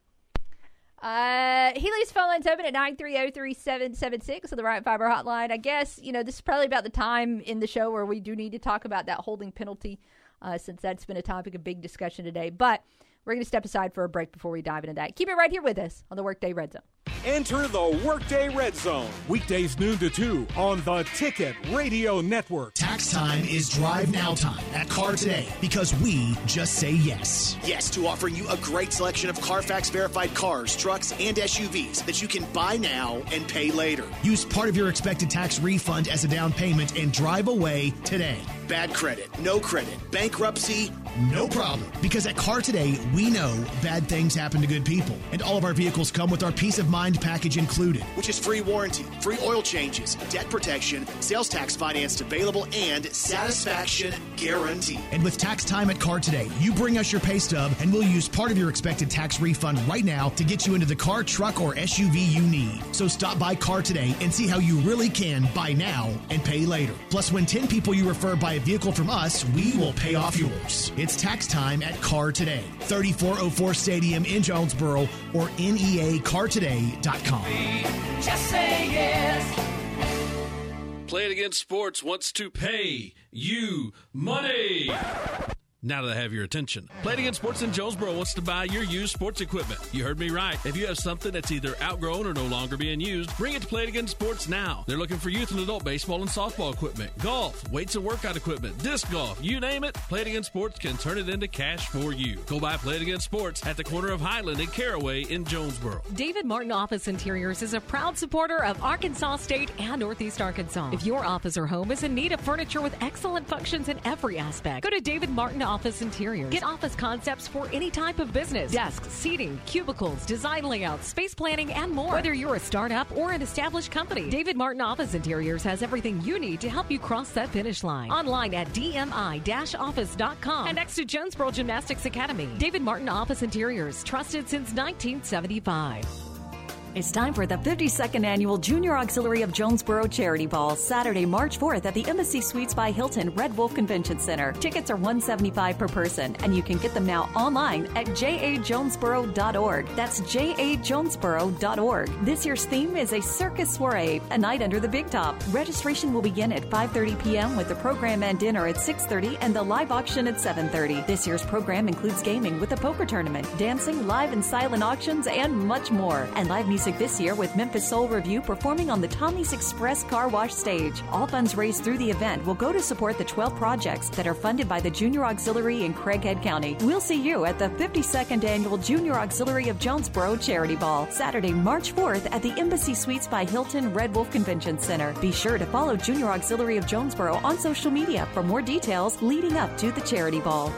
Uh, phone lines open at 930-3776 on the Right Fiber hotline. I guess, you know, this is probably about the time in the show where we do need to talk about that holding penalty, uh, since that's been a topic of big discussion today. But we're going to step aside for a break before we dive into that. Keep it right here with us on the Workday Red Zone. Enter the Workday Red Zone. Weekdays noon to 2 on the Ticket Radio Network. Tax time is drive now time at Car Today because we just say yes. Yes to offering you a great selection of Carfax verified cars, trucks, and SUVs that you can buy now and pay later. Use part of your expected tax refund as a down payment and drive away today. Bad credit, no credit, bankruptcy, no problem. Because at Car Today, we know bad things happen to good people. And all of our vehicles come with our peace of mind package included, which is free warranty, free oil changes, debt protection, sales tax financed available, and satisfaction guarantee. And with tax time at Car Today, you bring us your pay stub and we'll use part of your expected tax refund right now to get you into the car, truck, or SUV you need. So stop by Car Today and see how you really can buy now and pay later. Plus, when 10 people you refer buy a vehicle from us, we will pay off yours. It's tax time at Car Today, 3404 Stadium in Jonesboro or E neacartoday.com. Just say yes. Play It Again Sports wants to pay you money. Now that I have your attention, Play It Again Sports in Jonesboro wants to buy your used sports equipment. You heard me right. If you have something that's either outgrown or no longer being used, bring it to Play It Again Sports now. They're looking for youth and adult baseball and softball equipment, golf, weights and workout equipment, disc golf, you name it. Play It Again Sports can turn it into cash for you. Go by Play It Again Sports at the corner of Highland and Caraway in Jonesboro. David Martin Office Interiors is a proud supporter of Arkansas State and Northeast Arkansas. If your office or home is in need of furniture with excellent functions in every aspect, go to David Martin Office Office interiors. Get office concepts for any type of business desks, seating, cubicles, design layouts, space planning, and more. Whether you're a startup or an established company, David Martin Office Interiors has everything you need to help you cross that finish line. Online at dmi-office.com and next to Jonesboro Gymnastics Academy. David Martin Office Interiors, trusted since 1975. It's time for the 52nd Annual Junior Auxiliary of Jonesboro Charity Ball, Saturday, March 4th at the Embassy Suites by Hilton Red Wolf Convention Center. Tickets are 175 per person, and you can get them now online at jajonesboro.org. That's jajonesboro.org. This year's theme is a circus soiree, a night under the big top. Registration will begin at 5:30 p.m. with the program and dinner at 6:30 and the live auction at 7:30. This year's program includes gaming with a poker tournament, dancing, live and silent auctions, and much more. And live music this year with Memphis Soul Review performing on the Tommy's Express Car Wash stage. All funds raised through the event will go to support the 12 projects that are funded by the Junior Auxiliary in Craighead County. We'll see you at the 52nd Annual Junior Auxiliary of Jonesboro Charity Ball, Saturday, March 4th at the Embassy Suites by Hilton Red Wolf Convention Center. Be sure to follow Junior Auxiliary of Jonesboro on social media for more details leading up to the Charity Ball.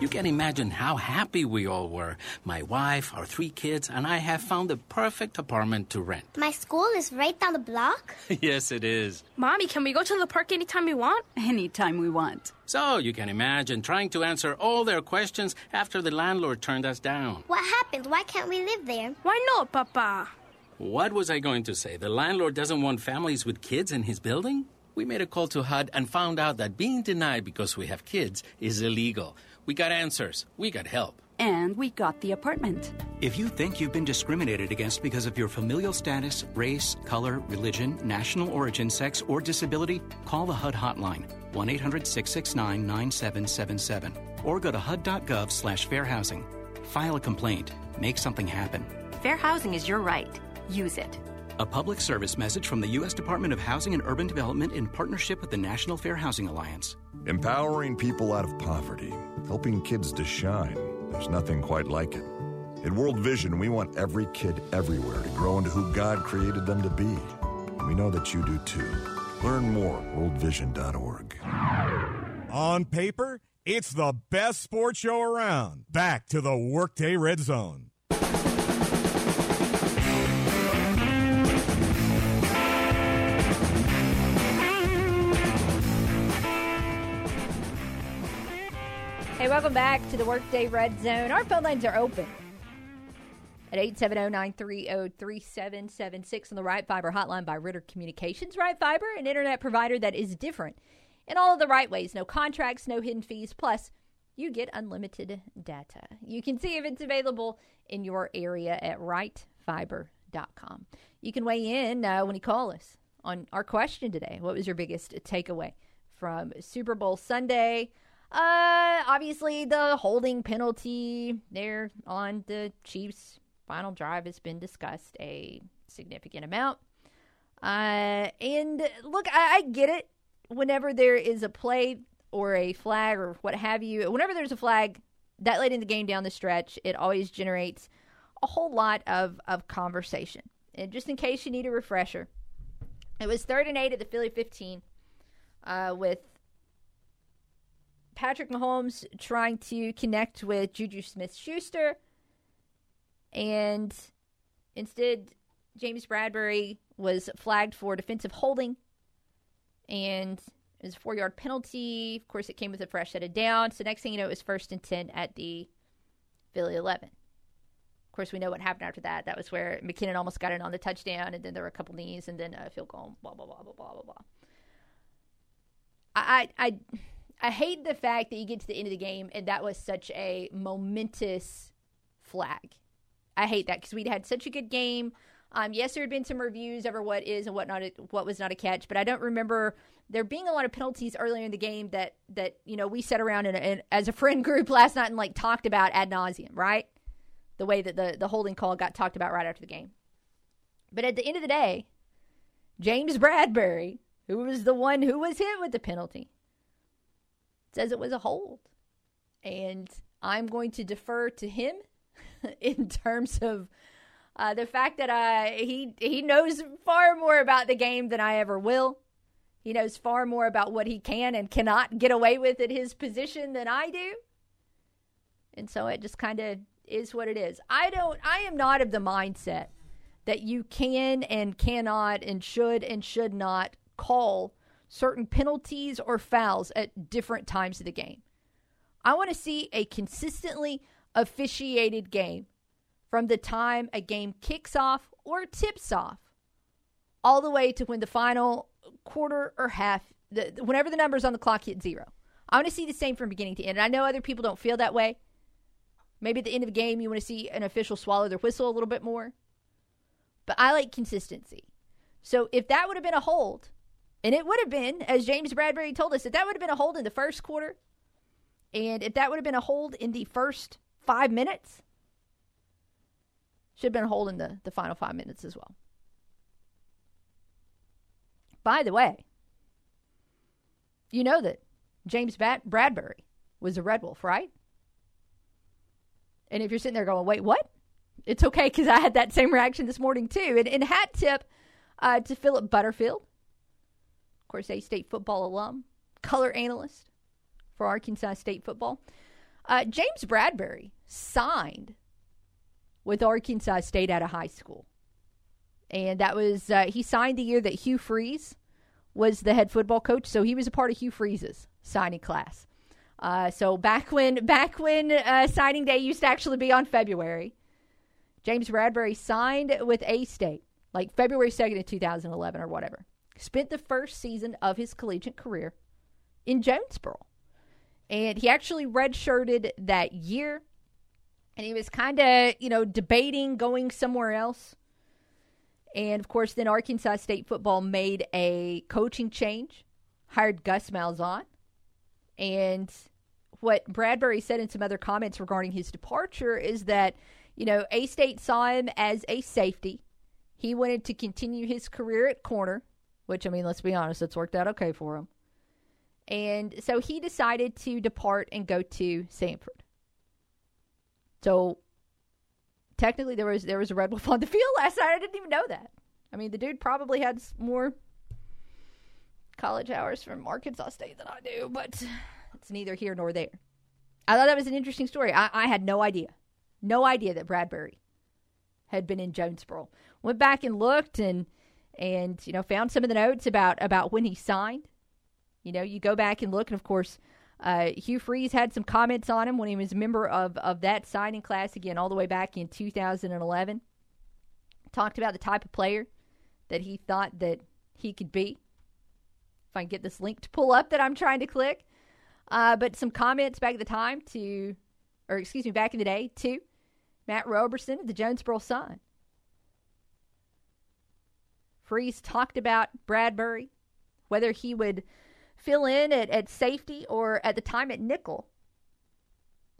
You can imagine how happy we all were. My wife, our three kids, and I have found the perfect apartment to rent. My school is right down the block. (laughs) yes, it is. Mommy, can we go to the park anytime we want? Anytime we want. So you can imagine trying to answer all their questions after the landlord turned us down. What happened? Why can't we live there? Why not, Papa? What was I going to say? The landlord doesn't want families with kids in his building? We made a call to HUD and found out that being denied because we have kids is illegal. We got answers. We got help. And we got the apartment. If you think you've been discriminated against because of your familial status, race, color, religion, national origin, sex, or disability, call the HUD hotline 1 800 669 9777 or go to HUD.gov slash fair housing. File a complaint. Make something happen. Fair housing is your right. Use it. A public service message from the U.S. Department of Housing and Urban Development in partnership with the National Fair Housing Alliance. Empowering people out of poverty, helping kids to shine. There's nothing quite like it. At World Vision, we want every kid everywhere to grow into who God created them to be. And we know that you do too. Learn more at worldvision.org. On paper, it's the best sports show around. Back to the Workday Red Zone. Hey, welcome back to the Workday Red Zone. Our phone lines are open at 870-930-3776 on the Right Fiber hotline by Ritter Communications. Right Fiber, an internet provider that is different in all of the right ways. No contracts, no hidden fees. Plus, you get unlimited data. You can see if it's available in your area at rightfiber.com. You can weigh in uh, when you call us on our question today. What was your biggest takeaway from Super Bowl Sunday? Uh, obviously the holding penalty there on the Chiefs' final drive has been discussed a significant amount. Uh, and look, I, I get it. Whenever there is a play or a flag or what have you, whenever there's a flag that late in the game down the stretch, it always generates a whole lot of, of conversation. And just in case you need a refresher, it was third and eight at the Philly 15 uh, with Patrick Mahomes trying to connect with Juju Smith Schuster. And instead, James Bradberry was flagged for defensive holding. And it was a four yard penalty. Of course, it came with a fresh set of downs. So, next thing you know, it was first and 10 at the Philly 11. Of course, we know what happened after that. That was where McKinnon almost got in on the touchdown, and then there were a couple knees, and then a field goal, blah, blah, blah, blah, blah, blah, blah. I, I, I hate the fact that you get to the end of the game and that was such a momentous flag. I hate that because we'd had such a good game. Um, yes, there had been some reviews over what is and what not, what was not a catch, but I don't remember there being a lot of penalties earlier in the game that that you know we sat around and as a friend group last night and like talked about ad nauseum, right? The way that the the holding call got talked about right after the game. But at the end of the day, James Bradberry, who was the one who was hit with the penalty, says it was a hold. And I'm going to defer to him (laughs) in terms of uh, the fact that I, he he knows far more about the game than I ever will. He knows far more about what he can and cannot get away with at his position than I do. And so it just kind of is what it is. I don't I am not of the mindset that you can and cannot and should and should not call certain penalties or fouls at different times of the game. I want to see a consistently officiated game from the time a game kicks off or tips off all the way to when the final quarter or half, the, whenever the numbers on the clock hit zero. I want to see the same from beginning to end. And I know other people don't feel that way. Maybe at the end of the game, you want to see an official swallow their whistle a little bit more. But I like consistency. So if that would have been a hold, and it would have been, as James Bradberry told us, that that would have been a hold in the first quarter. And if that would have been a hold in the first five minutes, should have been a hold in the, the final five minutes as well. By the way, you know that James Bat- Bradberry was a Red Wolf, right? And if you're sitting there going, wait, what? It's okay because I had that same reaction this morning too. And, and hat tip uh, to Philip Butterfield, course, A State football alum, color analyst for Arkansas State football. Uh, James Bradberry signed with Arkansas State out of high school. And that was, uh, he signed the year that Hugh Freeze was the head football coach. So he was a part of Hugh Freeze's signing class. Uh, so back when back when uh, signing day used to actually be on February, James Bradberry signed with A State like February second of two thousand eleven or whatever. Spent the first season of his collegiate career in Jonesboro, and he actually redshirted that year. And he was kind of you know debating going somewhere else. And of course, then Arkansas State football made a coaching change, hired Gus Malzahn, and what Bradberry said in some other comments regarding his departure is that, you know, A State saw him as a safety. He wanted to continue his career at corner, which, I mean, let's be honest, it's worked out okay for him. And so he decided to depart and go to Samford. So technically, there was there was a red wolf (laughs) on the field last night. I didn't even know that. I mean, the dude probably had more college hours from Arkansas State than I do, but it's neither here nor there. I thought that was an interesting story. I, I had no idea, no idea that Bradberry had been in Jonesboro. Went back and looked and and you know found some of the notes about about when he signed. You know, you go back and look, and of course, uh, Hugh Freeze had some comments on him when he was a member of of that signing class again, all the way back in 2011. Talked about the type of player that he thought that he could be. If I can get this link to pull up that I'm trying to click. Uh, but some comments back at the time to, or excuse me, back in the day to Matt Roberson, of the Jonesboro Sun. Freeze talked about Bradberry, whether he would fill in at, at safety or at the time at nickel.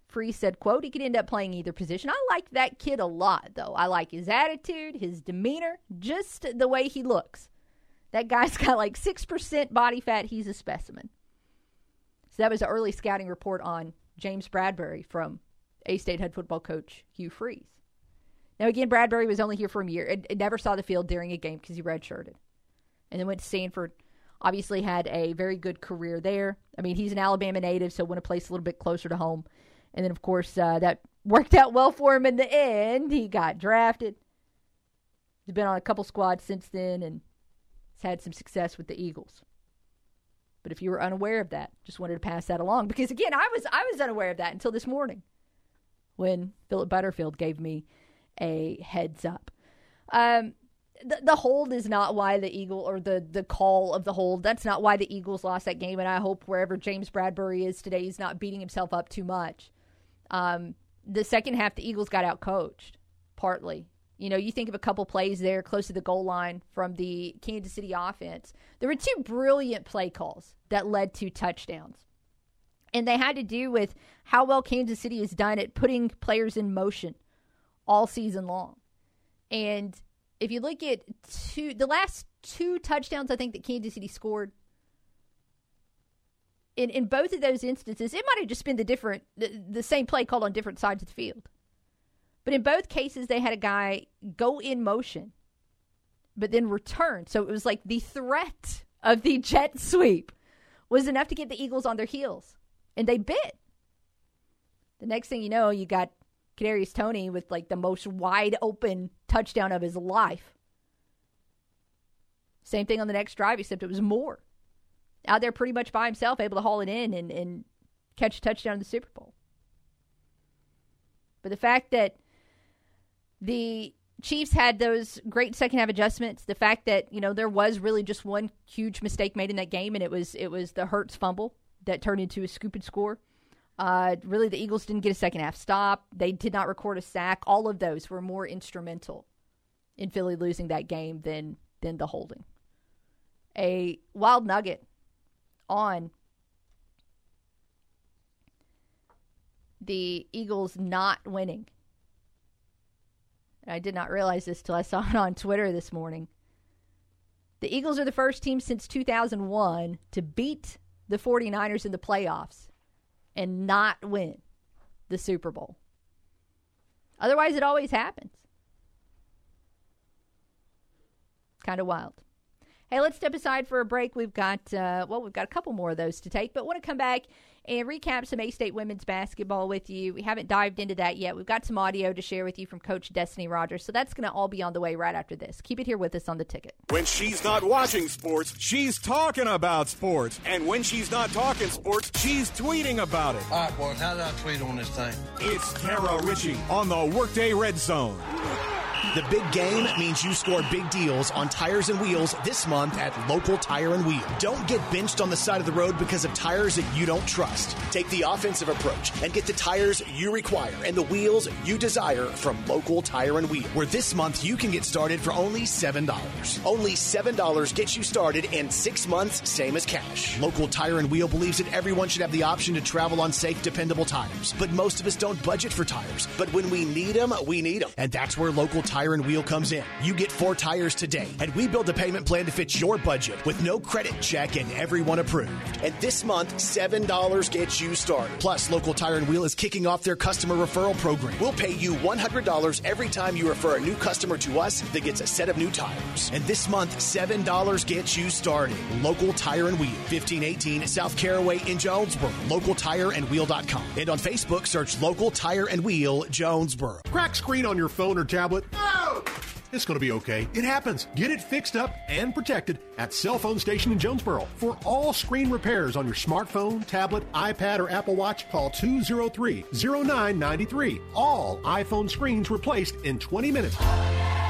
Freeze said, quote, he could end up playing either position. I like that kid a lot, though. I like his attitude, his demeanor, just the way he looks. That guy's (laughs) got like 6% body fat. He's a specimen. So that was an early scouting report on James Bradberry from A State head football coach Hugh Freeze. Now, again, Bradberry was only here for a year. It never saw the field during a game because he redshirted. And then went to Samford. Obviously, had a very good career there. I mean, he's an Alabama native, so went a place a little bit closer to home. And then, of course, uh, that (laughs) worked out well for him in the end. He got drafted. He's been on a couple squads since then and has had some success with the Eagles. But if you were unaware of that, just wanted to pass that along because again, I was I was unaware of that until this morning when Philip Butterfield gave me a heads up. Um, the, the hold is not why the Eagle or the the call of the hold. That's not why the Eagles lost that game. And I hope wherever James Bradberry is today, he's not beating himself up too much. Um, the second half, the Eagles got out coached partly. You know, you think of a couple plays there close to the goal line from the Kansas City offense. There were two brilliant play calls that led to touchdowns. And they had to do with how well Kansas City has done at putting players in motion all season long. And if you look at two, the last two touchdowns I think that Kansas City scored, in, in both of those instances, it might have just been the different, the, the same play called on different sides of the field. But in both cases, they had a guy go in motion, but then return. So it was like the threat of the (laughs) jet sweep was enough to get the Eagles on their heels, and they bit. The next thing you know, you got Kadarius Toney with like the most wide open touchdown of his life. Same thing on the next drive, except it was Moore. Out there pretty much by himself, able to haul it in and, and catch a touchdown in the Super Bowl. But the fact that the Chiefs had those great second half adjustments. The fact that you know there was really just one huge mistake made in that game, and it was it was the Hurts fumble that turned into a scoop and score. Uh, really, the Eagles didn't get a second half stop. They did not record a sack. All of those were more instrumental in Philly losing that game than than the holding. A wild nugget on the Eagles not winning I did not realize this till I saw it on Twitter this morning. The Eagles are the first team since 2001 to beat the 49ers in the playoffs and not win the Super Bowl. Otherwise, it always happens. Kind of wild. Hey, let's step aside for a break. We've got, uh, well, we've got a couple more of those to take, but want to come back and recap some A State women's basketball with you. We haven't dived into that yet. We've got some audio to share with you from Coach Destinee Rogers, so that's going to all be on the way right after this. Keep it here with us on the ticket. When she's not watching sports, she's talking about sports. And when she's not talking sports, she's tweeting about it. All right, boys, how did I tweet on this thing? It's Kara Richey on the Workday Red Zone. The big game means you score big deals on tires and wheels this month at Local Tire and Wheel. Don't get benched on the side of the road because of tires that you don't trust. Take the offensive approach and get the tires you require and the wheels you desire from Local Tire and Wheel, where this month you can get started for only $7. Only $7 gets you started in six months, same as cash. Local Tire and Wheel believes that everyone should have the option to travel on safe, dependable tires. But most of us don't budget for tires. But when we need them, we need them. And that's where Local Tire and Wheel comes in. You get four tires today, and we build a payment plan to fit your budget with no credit check and everyone approved. And this month, $7 gets you started. Plus, Local Tire and Wheel is kicking off their customer referral program. We'll pay you $100 every time you refer a new customer to us that gets a set of new tires. And this month, $7 gets you started. Local Tire and Wheel, 1518 South Caraway in Jonesboro. LocalTireandWheel.com. And on Facebook, search Local Tire and Wheel Jonesboro. Crack screen on your phone or tablet? It's going to be okay. It happens. Get it fixed up and protected at Cell Phone Station in Jonesboro. For all screen repairs on your smartphone, tablet, iPad, or Apple Watch, call 203 0993. All iPhone screens replaced in 20 minutes. Oh,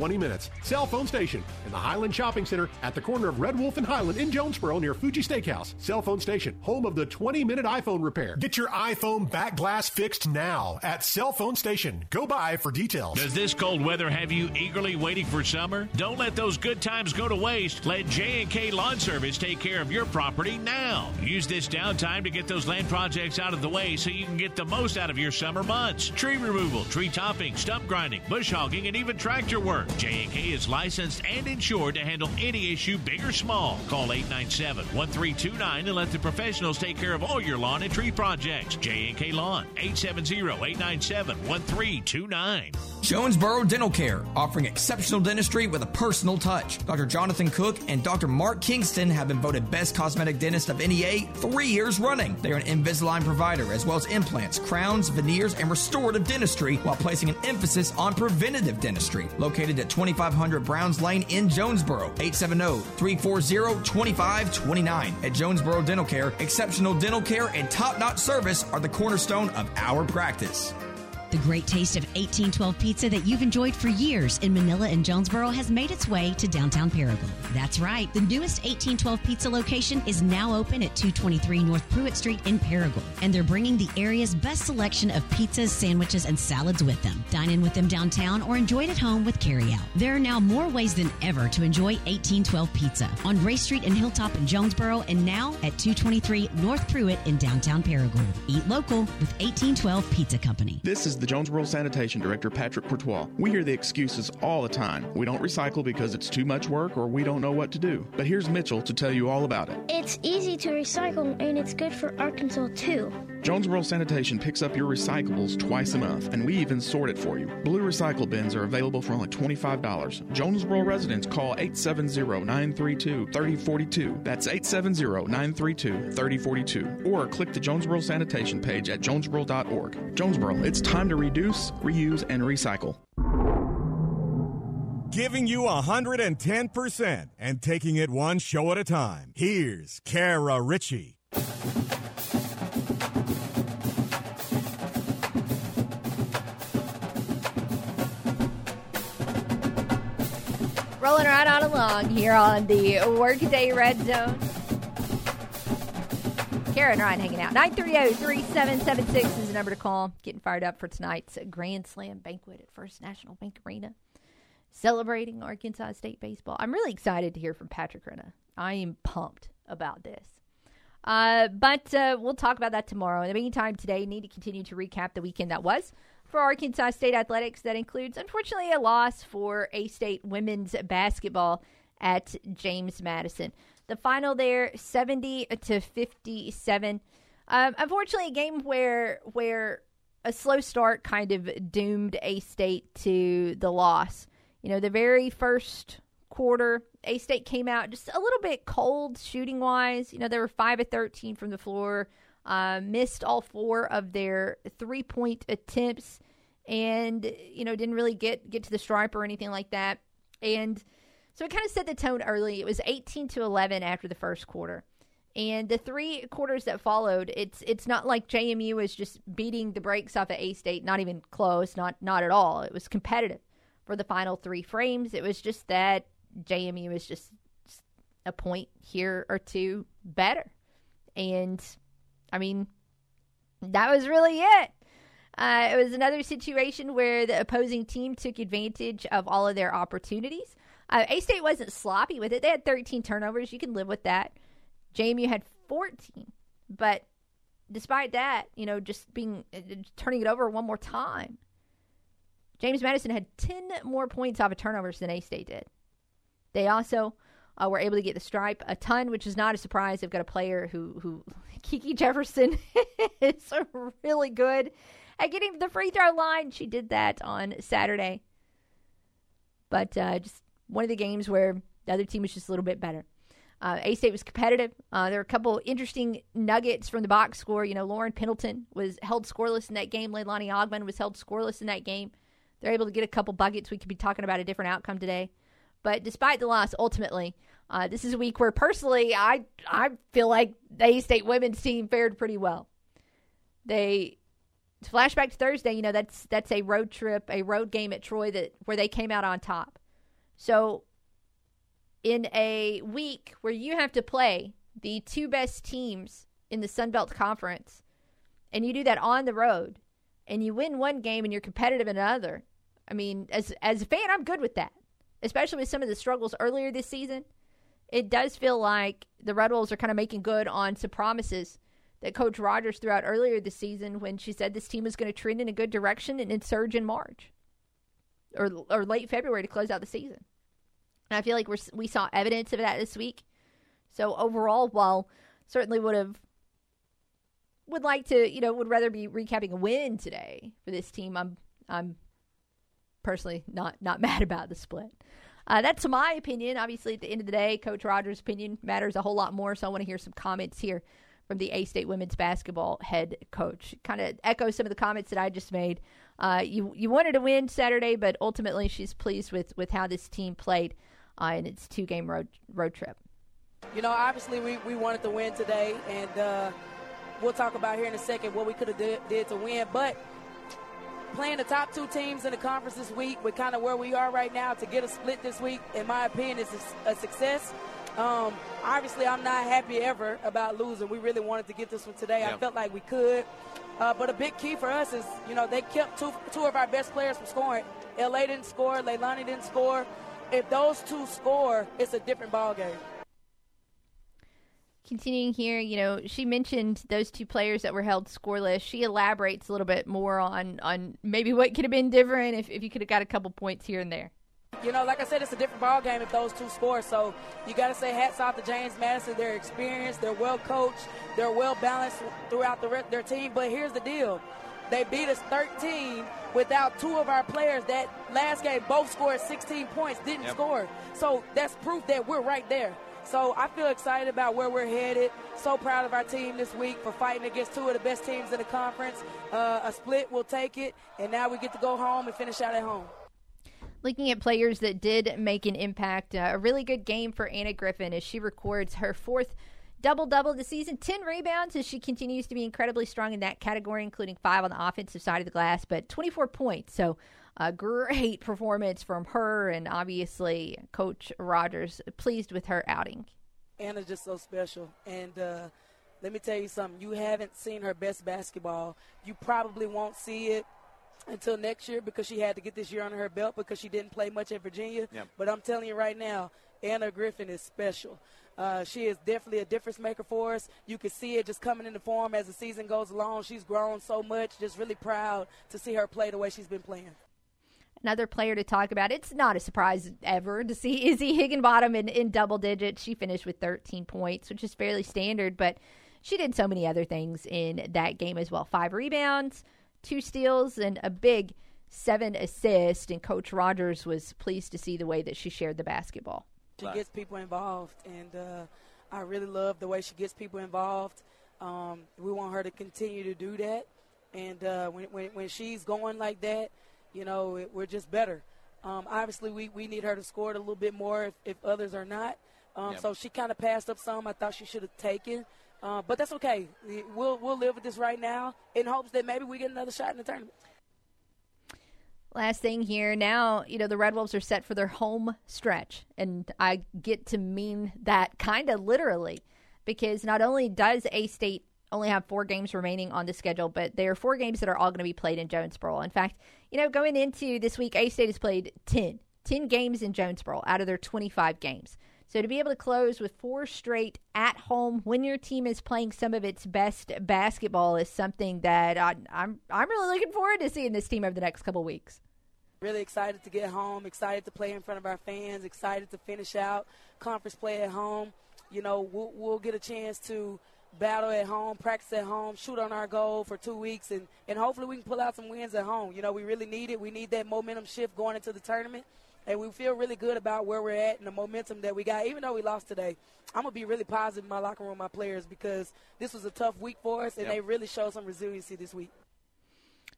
minutes. Cell Phone Station in the Highland Shopping Center at the corner of Red Wolf and Highland in Jonesboro near Fuji Steakhouse. Cell Phone Station, home of the 20 minute iPhone repair. Get your iPhone back glass fixed now at Cell Phone Station. Go by for details. Does this cold weather have you eagerly waiting for summer? Don't let those good times go to waste. Let J&K Lawn Service take care of your property now. Use this downtime to get those land projects out of the way so you can get the most out of your summer months. Tree removal, tree topping, stump grinding, bush hogging, and even tractor work. J&K is licensed and insured to handle any issue, big or small. Call 897-1329 and let the professionals take care of all your lawn and tree projects. J&K Lawn, 870-897-1329. Jonesboro Dental Care, offering exceptional dentistry with a personal touch. Dr. Jonathan Cook and Dr. Mark Kingston have been voted best cosmetic dentist of NEA three years running. They are an Invisalign provider as well as implants, crowns, veneers, and restorative dentistry while placing an emphasis on preventative dentistry. Located at 2500 Browns Lane in Jonesboro, 870-340-2529. At Jonesboro Dental Care, exceptional dental care and top-notch service are the cornerstone of our practice. The great taste of 1812 pizza that you've enjoyed for years in Manila and Jonesboro has made its way to downtown Paragould. That's right, the newest 1812 pizza location is now open at 223 North Pruitt Street in Paragould, and they're bringing the area's best selection of pizzas, sandwiches, and salads with them. Dine in with them downtown or enjoy it at home with carryout. There are now more ways than ever to enjoy 1812 pizza on Ray Street and Hilltop in Jonesboro, and now at 223 North Pruitt in downtown Paragould. Eat local with 1812 Pizza Company. This is the Jonesboro Sanitation Director, Patrick Courtois. We hear the excuses all the time. We don't recycle because it's too much work or we don't know what to do. But here's Mitchell to tell you all about it. It's easy to recycle and it's good for Arkansas too. Jonesboro Sanitation picks up your recyclables twice a month, and we even sort it for you. Blue recycle bins are available for only $25. Jonesboro residents call 870-932-3042. That's 870-932-3042. Or click the Jonesboro Sanitation page at jonesboro.org. Jonesboro, it's time to reduce, reuse, and recycle. Giving you 110% and taking it one show at a time. Here's Kara Richey. Rolling right on along here on the Workday Red Zone. Karen Ryan hanging out. 930-3776 is the number to call. Getting fired up for tonight's Grand Slam banquet at First National Bank Arena. Celebrating Arkansas State baseball. I'm really excited to hear from Patrick Renna. I am pumped about this. Uh, but uh, we'll talk about that tomorrow. In the meantime, today, need to continue to recap the weekend that was for Arkansas State athletics. That includes, unfortunately, a loss for A State women's basketball at James Madison. The final there, 70 to 57. Um, unfortunately, a game where where a slow start kind of doomed A State to the loss. You know, the very first quarter, A State came out just a little bit cold shooting wise. You know, they were 5 of 13 from the floor, uh, missed all four of their three point attempts, and, you know, didn't really get, get to the stripe or anything like that. And so it kind of set the tone early. It was 18 to 11 after the first quarter. And the three quarters that followed, it's it's not like JMU was just beating the brakes off of A State, not even close, not not at all. It was competitive for the final three frames. It was just that JMU was just a point here or two better. And I mean, that was really it. Uh, it was another situation where the opposing team took advantage of all of their opportunities. Uh, A State wasn't sloppy with it. They had 13 turnovers. You can live with that. JMU had 14. But despite that, you know, just being uh, turning it over one more time, James Madison had 10 more points off of turnovers than A State did. They also uh, were able to get the stripe a ton, which is not a surprise. They've got a player who, who (laughs) Kiki Jefferson (laughs) is really good at getting the free throw line. She did that on Saturday. But uh, just one of the games where the other team was just a little bit better. Uh, a State was competitive. Uh, there were a couple interesting nuggets from the box score. You know, Lauren Pendleton was held scoreless in that game. Leilani Ogman was held scoreless in that game. They're able to get a couple buckets. We could be talking about a different outcome today. But despite the loss, ultimately, uh, this is a week where personally I I feel like the A State women's team fared pretty well. They flashback to Thursday. You know that's that's a road trip, a road game at Troy that where they came out on top. So in a week where you have to play the two best teams in the Sun Belt Conference, and you do that on the road, and you win one game and you're competitive in another. I mean, as as a fan, I'm good with that especially with some of the struggles earlier this season, it does feel like the Red Wolves are kind of making good on some promises that Coach Rogers threw out earlier this season when she said this team was going to trend in a good direction and then surge in March or or late February to close out the season. And I feel like we we saw evidence of that this week. So overall, while certainly would have would like to, you know, would rather be recapping a win today for this team. I'm I'm personally not not (laughs) mad about the split. Uh, that's my opinion. Obviously, at the end of the day, Coach Rogers' opinion matters a whole lot more. So I want to hear some comments here from the A State women's basketball head coach. Kind of echo some of the comments that I just made. Uh, you you wanted to win Saturday, but ultimately she's pleased with with how this team played uh, in its two game road road trip. You know, obviously we, we wanted to win today, and uh, we'll talk about here in a second what we could have did, did to win, but playing the top two teams in the conference this week with kind of where we are right now to get a split this week, in my opinion, is a, success. Um, obviously, I'm not happy ever about losing. We really wanted to get this one today. Yeah. I felt like we could. Uh, but a big key for us is, you know, they kept two, two of our best players from scoring. LA didn't score, Leilani didn't score. If those two score, it's a different ball game continuing here, you know, she mentioned those two players that were held scoreless. She elaborates a little bit more on on maybe what could have been different if, if you could have got a couple points here and there. You know, like I said, it's a different ball game if those two score. So you got to say hats off to James Madison. They're experienced, they're well coached, they're well balanced throughout the, their team. But here's the deal: they beat us 13 without two of our players. That last game, both scored 16 points, didn't yep. score. So that's proof that we're right there. So I feel excited about where we're headed. So proud of our team this week for fighting against two of the best teams in the conference. Uh, a split, we'll take it. And now we get to go home and finish out at home. Looking at players that did make an impact, uh, a really good game for Anna Griffin as she records her fourth double double the season, 10 rebounds as she continues to be incredibly strong in that category, including five on the offensive side of the glass, but 24 points. So a great (laughs) performance from her, and obviously Coach Rogers pleased with her outing. Anna's just so special, and uh, let me tell you something. You haven't seen her best basketball. You probably won't see it until next year because she had to get this year under her belt because she didn't play much at Virginia. Yep. But I'm telling you right now, Anna Griffin is special. Uh, she is definitely a difference maker for us. You can see it just coming into form as the season goes along. She's grown so much. Just really proud to see her play the way she's been playing. Another player to talk about. It's not a surprise ever to see (laughs) Izzy Higginbottom in, in double digits. She finished with 13 points, which is fairly standard, but she did so many other things in that game as well. Five rebounds, two steals, and a big seven assist. And Coach Rogers was pleased to see the way that she shared the basketball. She gets people involved, and uh, I really love the way she gets people involved. Um, we want her to continue to do that. And uh, when, when, when she's going like that, you know, it, we're just better. Um, obviously, we, we need her to score it a little bit more if, if others are not. Um, yep. So she kind of passed up some I thought she should have taken. Uh, but that's okay. We'll, we'll live with this right now in hopes that maybe we get another shot in the tournament. Last thing here. Now, you know, the Red Wolves are set for their home stretch. And I get to mean that kind of literally because not only does A State only have four games remaining on the schedule, but there are four games that are all going to be played in Jonesboro. In fact, you know, going into this week, A State has played 10, 10 games in Jonesboro out of their 25 games. So to be able to close with four straight at home when your team is playing some of its best basketball is something that I, I'm I'm really looking forward to seeing this team over the next couple weeks. Really excited to get home, excited to play in front of our fans, excited to finish out conference play at home. You know, we'll, we'll get a chance to battle at home, practice at home, shoot on our goal for two weeks, and, and hopefully we can pull out some wins at home. You know, we really need it. We need that momentum shift going into the tournament and we feel really good about where we're at and the momentum that we got. Even though we lost today, I'm gonna be really positive in my locker room, my players, because this was a tough week for us, and yep. they really showed some resiliency this week.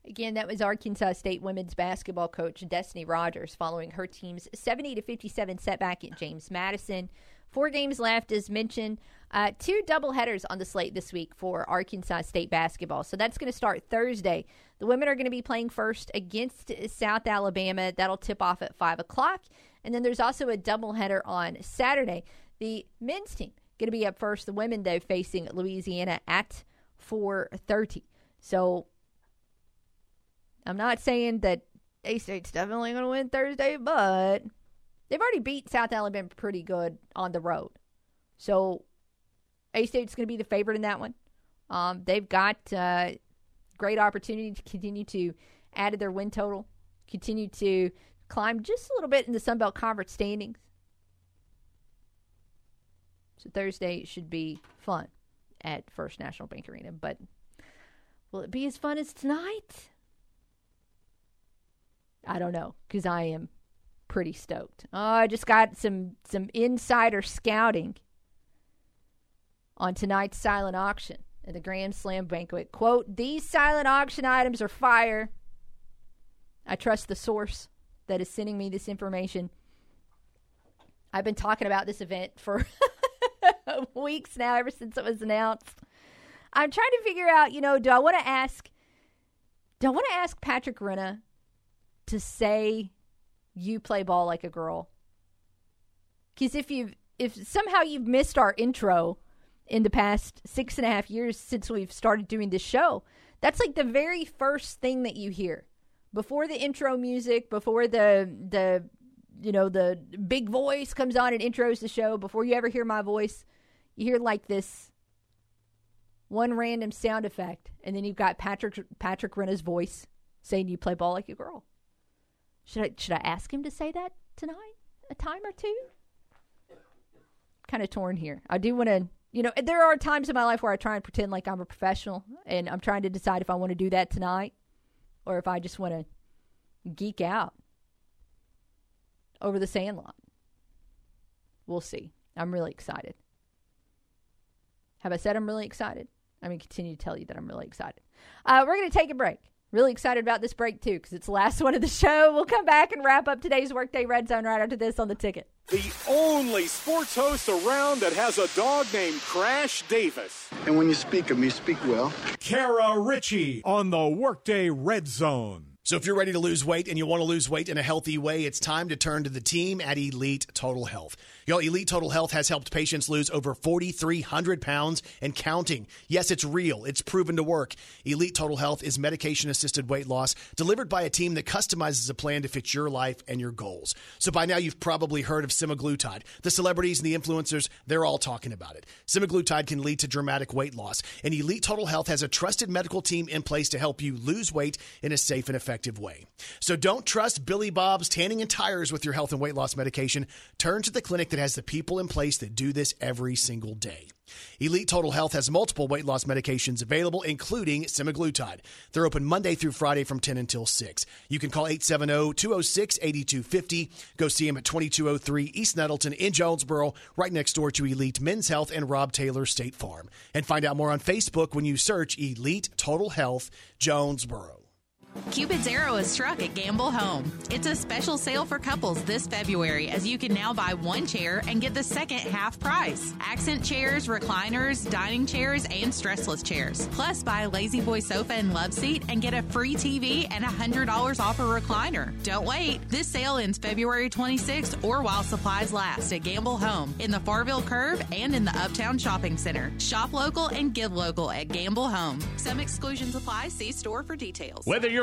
Again, that was Arkansas State women's basketball coach Destinee Rogers following her team's 70 to 57 setback at James Madison. Four games left, as mentioned. Uh, two doubleheaders on the slate this week for Arkansas State basketball. So that's going to start Thursday. The women are going to be playing first against South Alabama. That'll tip off at 5 o'clock. And then there's also a doubleheader on Saturday. The men's team going to be up first. The women, though, facing Louisiana at 4.30. So I'm not saying that A-State's definitely going to win Thursday, but they've already beat South Alabama pretty good on the road. So A State's going to be the favorite in that one. Um, they've got uh, great opportunity to continue to add to their win total, continue to climb just a little bit in the Sun Belt Conference standings. So Thursday should be fun at First National Bank Arena, but will it be as fun as tonight? I don't know because I am pretty stoked. Oh, I just got some some insider scouting on tonight's silent auction at the Grand Slam banquet. Quote, these silent auction items are fire. I trust the source that is sending me this information. I've been talking about this event for (laughs) weeks now, ever since it was announced. I'm trying to figure out, you know, do I want to ask do I want to ask Patrick Renna to say you play ball like a girl. Because if you've if somehow you've missed our intro in the past six and a half years since we've started doing this show, that's like the very first thing that you hear before the intro music, before the the you know the big voice comes on and intros the show. Before you ever hear my voice, you hear like this one random sound effect, and then you've got Patrick Patrick Renna's voice saying you play ball like a girl. Should I should I ask him to say that tonight? A time or two? Kind of torn here. I do want to, you know, there are times in my life where I try and pretend like I'm a professional, and I'm trying to decide if I want to do that tonight, or if I just want to geek out over the Sandlot. We'll see. I'm really excited. Have I said I'm really excited? I'm going to continue to tell you that I'm really excited. Uh, we're going to take a break. Really excited about this break, too, because it's the last (laughs) one of the show. We'll come back and wrap up today's Workday Red Zone right after this on the ticket. The only sports host around that has a dog named Crash Davis. And when you speak of me, speak well. Kara Richey on the Workday Red Zone. So if you're ready to lose weight and you want to lose weight in a healthy way, it's time to turn to the team at Elite Total Health. Yo, Elite Total Health has helped patients lose over 4,300 pounds and counting. Yes, it's real. It's proven to work. Elite Total Health is medication assisted weight loss delivered by a team that customizes a plan to fit your life and your goals. So by now, you've probably heard of semaglutide. The celebrities and the influencers, they're all talking about it. Semaglutide can lead to dramatic weight loss, and Elite Total Health has a trusted medical team in place to help you lose weight in a safe and effective way. So don't trust Billy Bob's tanning and tires with your health and weight loss medication. Turn to the clinic that has the people in place that do this every single day. Elite Total Health has multiple weight loss medications available, including semaglutide. They're open Monday through Friday from 10 until 6. You can call 870 206 8250. Go see them at 2203 East Nettleton in Jonesboro, right next door to Elite Men's Health and Rob Taylor State Farm. And find out more on Facebook when you search Elite Total Health Jonesboro. Cupid's arrow is struck at Gamble Home. It's a special sale for couples this February as you can now buy one chair and get the second half price. Accent chairs, recliners, dining chairs, and stressless chairs. Plus, buy a La-Z-Boy sofa and love seat and get a free TV and $100 off a recliner. Don't wait. This sale ends February 26th or while supplies last at Gamble Home in the Farville Curve and in the Uptown Shopping Center. Shop local and give local at Gamble Home. Some exclusions apply. See store for details. Whether you're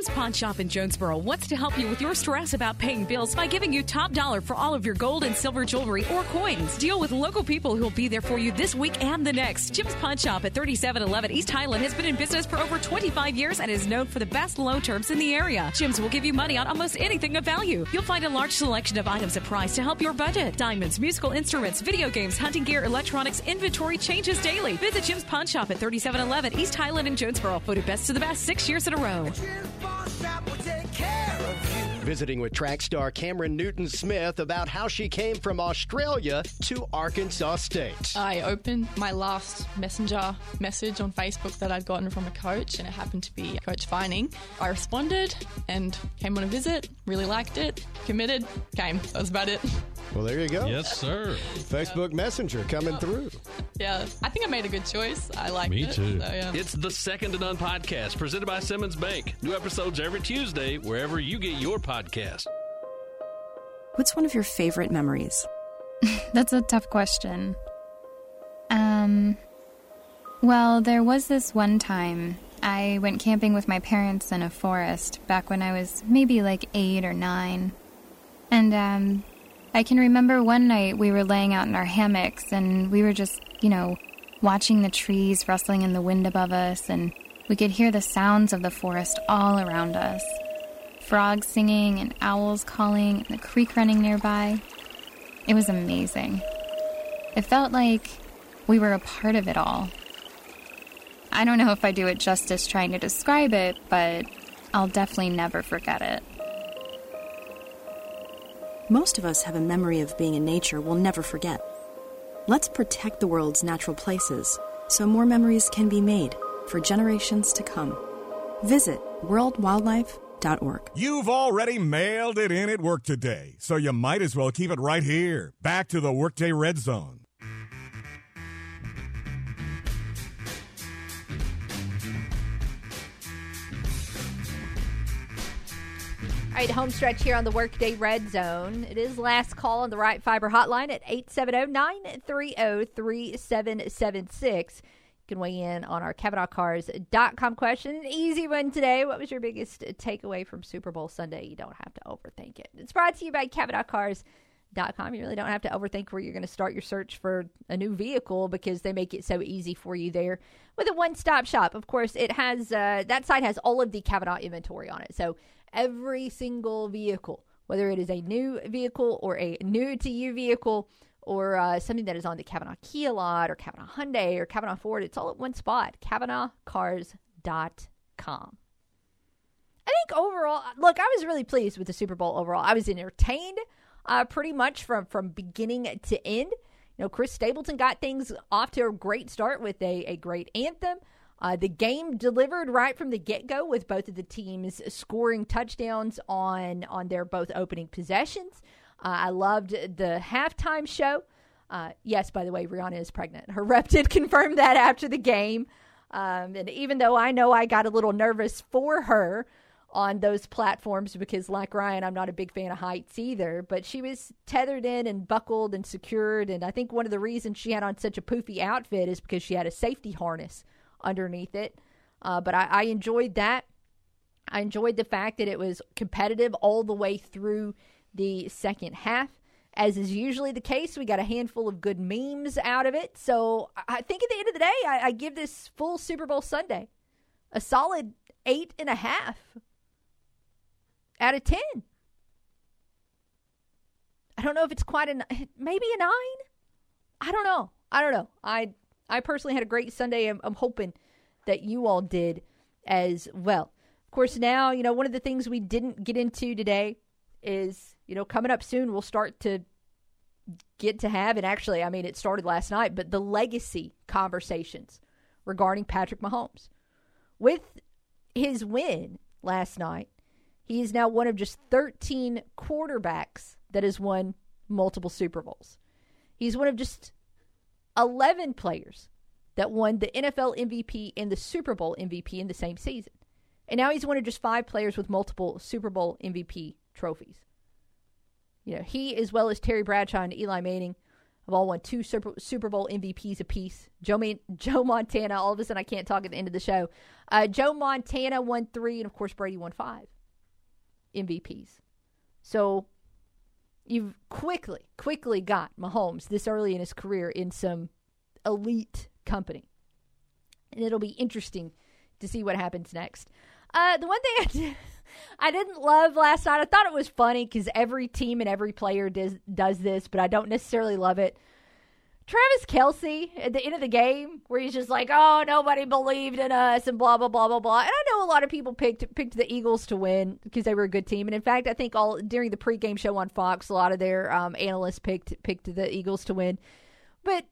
Jim's Pawn Shop in Jonesboro wants to help you with your stress about paying bills by giving you top dollar for all of your gold and silver jewelry or coins. Deal with local people who will be there for you this week and the next. Jim's Pawn Shop at 3711 East Highland has been in business for over 25 years and is known for the best loan terms in the area. Jim's will give you money on almost anything of value. You'll find a large selection of items at price to help your budget. Diamonds, musical instruments, video games, hunting gear, electronics, inventory changes daily. Visit Jim's Pawn Shop at 3711 East Highland in Jonesboro. Voted best to the best six years in a row. Visiting with track star Cameron Newton Smith about how she came from Australia to Arkansas State. I opened my last messenger message on Facebook that I'd gotten from a coach, and it happened to be Coach Vining. I responded and came on a visit, really liked it, committed, came. That was about it. Well, there you go. Yes, sir. Facebook Messenger coming through. Yeah, I think I made a good choice. I liked Me it. too. So, yeah. It's the Second to None podcast presented by Simmons Bank. New episodes every Tuesday, wherever you get your podcast. What's one of your favorite memories? (laughs) That's a tough question. Um, well, there was this one time I went camping with my parents in a forest back when I was maybe like eight or nine. And, um, I can remember one night we were laying out in our hammocks and we were just, you know, watching the trees rustling in the wind above us, and we could hear the sounds of the forest all around us frogs singing and owls calling and the creek running nearby. It was amazing. It felt like we were a part of it all. I don't know if I do it justice trying to describe it, but I'll definitely never forget it. Most of us have a memory of being in nature we'll never forget. Let's protect the world's natural places so more memories can be made for generations to come. Visit worldwildlife.org. You've already mailed it in at work today, so you might as well keep it right here. Back to the Workday Red Zone. Right, home stretch here on the Workday Red Zone. It is last call on the Ritter Fiber hotline at 870-930-3776. You can weigh in on our CavenaughCars.com question. An easy one today. What was your biggest takeaway from Super Bowl Sunday? You don't have to overthink it. It's brought to you by CavenaughCars.com. You really don't have to overthink where you're going to start your search for a new vehicle because they make it so easy for you there with a one-stop shop. Of course, it has uh, that site has all of the Cavenaugh inventory on it. So every single vehicle, whether it is a new vehicle or a new to you vehicle or uh, something that is on the Cavenaugh Kia lot or Cavenaugh Hyundai or Cavenaugh Ford, it's all at one spot. CavenaughCars.com. I think overall, look, I was really pleased with the Super Bowl overall. I was entertained uh, pretty much from, from beginning to end. You know, Chris Stapleton got things off to a great start with a, a great anthem. Uh, the game delivered right from the get go with both of the teams scoring touchdowns on on their both opening possessions. Uh, I loved the halftime show. Uh, yes, by the way, Rihanna is pregnant. Her rep did (laughs) confirm that after the game. Um, and even though I know I got a little nervous for her on those platforms because, like Ryan, I'm not a big fan of heights either, but she was tethered in and buckled and secured. And I think one of the reasons she had on such a poofy outfit is because she had a safety harness underneath it. Uh, but I, I enjoyed that. I enjoyed the fact that it was competitive all the way through the second half. As is usually the case, we got a handful of good memes out of it. So I think at the end of the day, I, I give this full Super Bowl Sunday a solid eight and a half. out of 10. I don't know if it's quite a maybe a 9. I don't know. I don't know. I I personally had a great Sunday. I'm, I'm hoping that you all did as well. Of course, now, you know, one of the things we didn't get into today is, you know, coming up soon, we'll start to get to have, and actually, I mean, it started last night, but the legacy conversations regarding Patrick Mahomes. With his win last night, he is now one of just 13 quarterbacks that has won multiple Super Bowls. He's one of just 11 players that won the NFL MVP and the Super Bowl MVP in the same season. And now he's one of just five players with multiple Super Bowl MVP trophies. You know, he, as well as Terry Bradshaw and Eli Manning, have all won two Super, Bowl MVPs apiece. Joe, Man- (laughs) Joe Montana, all of a sudden I can't talk at the end of the show. Uh, Joe Montana won three, and of course Brady won five MVPs. So you've quickly, quickly got Mahomes this early in his career in some elite company. And it'll be interesting to see what happens next. Uh, the one thing I, did, (laughs) I didn't love last night, I thought it was funny because every team and every player does, does this, but I don't necessarily love it. Travis Kelce at the end of the game, where he's just like, "Oh, nobody believed in us," and blah blah blah blah blah. And I know a lot of people picked picked the Eagles to win because they were a good team. And in fact, I think all during the pregame show on Fox, a lot of their um, analysts picked picked the Eagles to win. But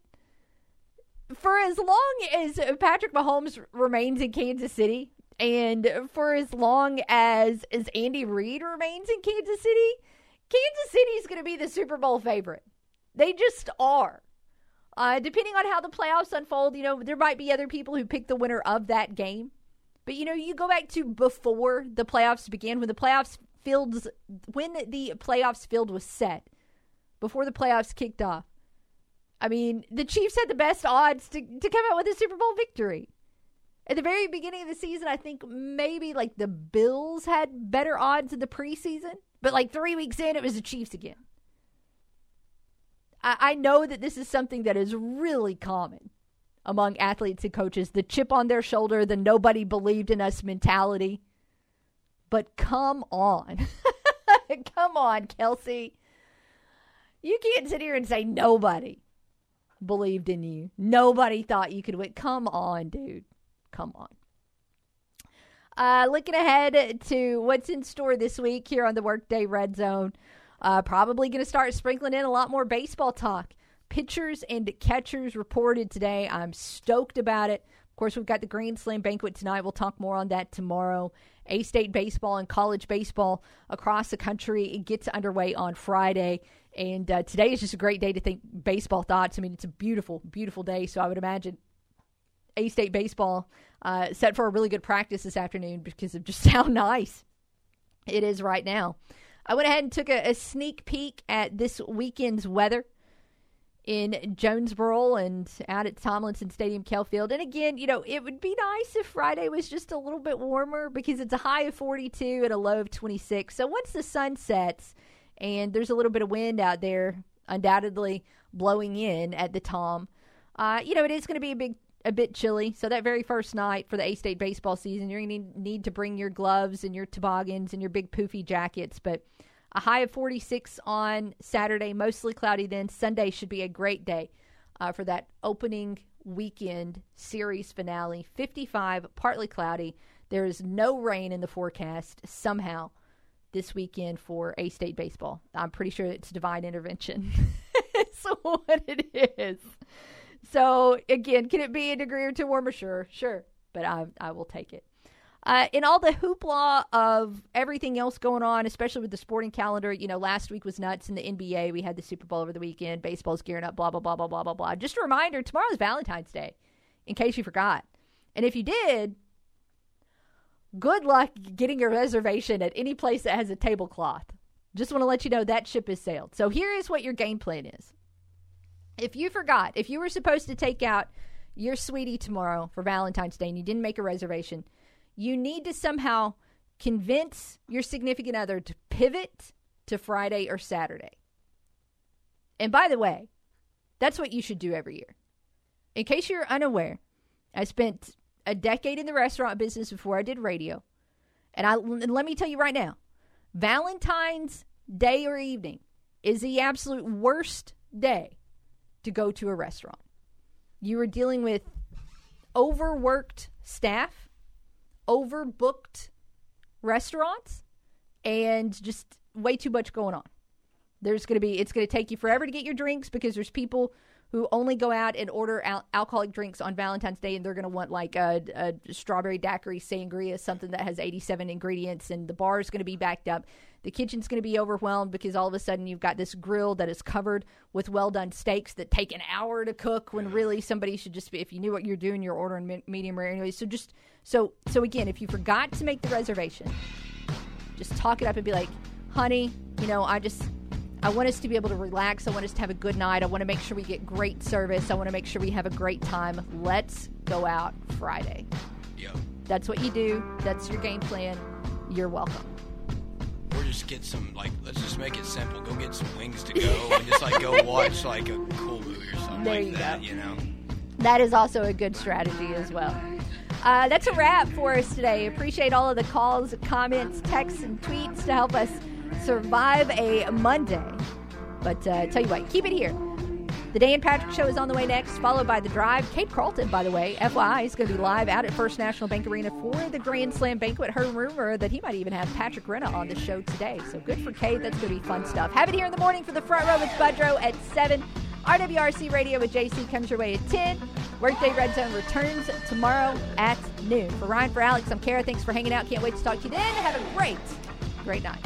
for as long as Patrick Mahomes remains in Kansas City, and for as long as as Andy Reid remains in Kansas City, Kansas City is going to be the Super Bowl favorite. They just are. Uh, depending on how the playoffs unfold, you know, there might be other people who pick the winner of that game. But, you know, you go back to before the playoffs began, when the playoffs fields, when the playoffs field was set, before the playoffs kicked off. I mean, the Chiefs had the best odds to, to come out with a Super Bowl victory. At the very beginning of the season, I think maybe like the Bills had better odds in the preseason. But like three weeks in, it was the Chiefs again. I, I know that this is something that is really common among athletes and coaches the chip on their shoulder, the nobody believed in us mentality. But come on. (laughs) come on, Kelce. You can't sit here and say nobody believed in you. Nobody thought you could win. Come on, dude. Come on. Uh, looking ahead to what's in store this week here on the Workday Red Zone. Uh, probably going to start sprinkling in a lot more baseball talk. Pitchers and catchers reported today. I'm stoked about it. Of course, we've got the Grand Slam banquet tonight. We'll talk more on that tomorrow. A State baseball and college baseball across the country it gets underway on Friday. And uh, today is just a great day to think baseball thoughts. I mean, it's a beautiful, beautiful day. So I would imagine A State baseball uh, set for a really good practice this afternoon because of just (laughs) how nice it is right now. I went ahead and took a, a sneak peek at this weekend's weather in Jonesboro and out at Tomlinson Stadium, Kell Field. And again, you know, it would be nice if Friday was just a little bit warmer because it's a high of 42 and a low of 26. So once the sun sets and there's a little bit of wind out there, undoubtedly blowing in at the Tom, uh, you know, it is going to be a big a bit chilly. So that very first night for the A State baseball season, you're going to need to bring your gloves and your toboggans and your big poofy jackets. But a high of 46 on Saturday, mostly cloudy. Then Sunday should be a great day uh, for that opening weekend series finale. 55, partly cloudy. There is no rain in the forecast somehow this weekend for A State baseball. I'm pretty sure it's divine intervention. (laughs) it's what it is. So again, can it be a degree or two warmer? Sure, sure, but I I will take it. Uh, in all the hoopla of everything else going on, especially with the sporting calendar, you know, last week was nuts in the NBA. We had the Super Bowl over the weekend. Baseball's gearing up. Blah blah blah blah blah blah blah. Just a reminder: tomorrow's Valentine's Day, in case you forgot. And if you did, good luck getting a reservation at any place that has a tablecloth. Just want to let you know that ship has sailed. So here is what your game plan is. If you forgot, if you were supposed to take out your sweetie tomorrow for Valentine's Day and you didn't make a reservation, you need to somehow convince your significant other to pivot to Friday or Saturday. And by the way, that's what you should do every year. In case you're unaware, I spent a decade in the restaurant business before I did radio. And I and let me tell you right now, Valentine's Day or evening is the absolute worst day to go to a restaurant. You are dealing with overworked staff, overbooked restaurants, and just way too much going on. There's going to be, it's going to take you forever to get your drinks because there's people who only go out and order al- alcoholic drinks on Valentine's Day and they're going to want like a, a, strawberry daiquiri sangria, something that has 87 ingredients, and the bar is going to be backed up. The kitchen's going to be overwhelmed because all of a sudden you've got this grill that is covered with well done steaks that take an hour to cook when really somebody should just be, if you knew what you're doing, you're ordering medium rare anyway. So just, so, so again, if you forgot to make the reservation, just talk it up and be like, honey, you know, I just, I want us to be able to relax. I want us to have a good night. I want to make sure we get great service. I want to make sure we have a great time. Let's go out Friday. Yep. That's what you do. That's your game plan. You're welcome. Or just get some like let's just make it simple. Go get some wings to go and just like go (laughs) watch like a cool movie or something There like you that, go. you know. That is also a good strategy as well. Uh, that's a wrap for us today. Appreciate all of the calls, comments, texts, and tweets to help us survive a Monday. But uh, tell you what, keep it here. The Dan Patrick Show is on the way next, followed by The Drive. Kate Carlton, by the way, FYI, is going to be live out at First National Bank Arena for the Grand Slam banquet. Heard rumor that he might even have Patrick Renna on the show today. So good for Kate. That's going to be fun stuff. Have it here in the morning for the front row with Budrow at 7. RWRC Radio with JC comes your way at 10. Workday Red Zone returns tomorrow at noon. For Ryan, for Alex, I'm Kara. Thanks for hanging out. Can't wait to talk to you then. Have a great, great night.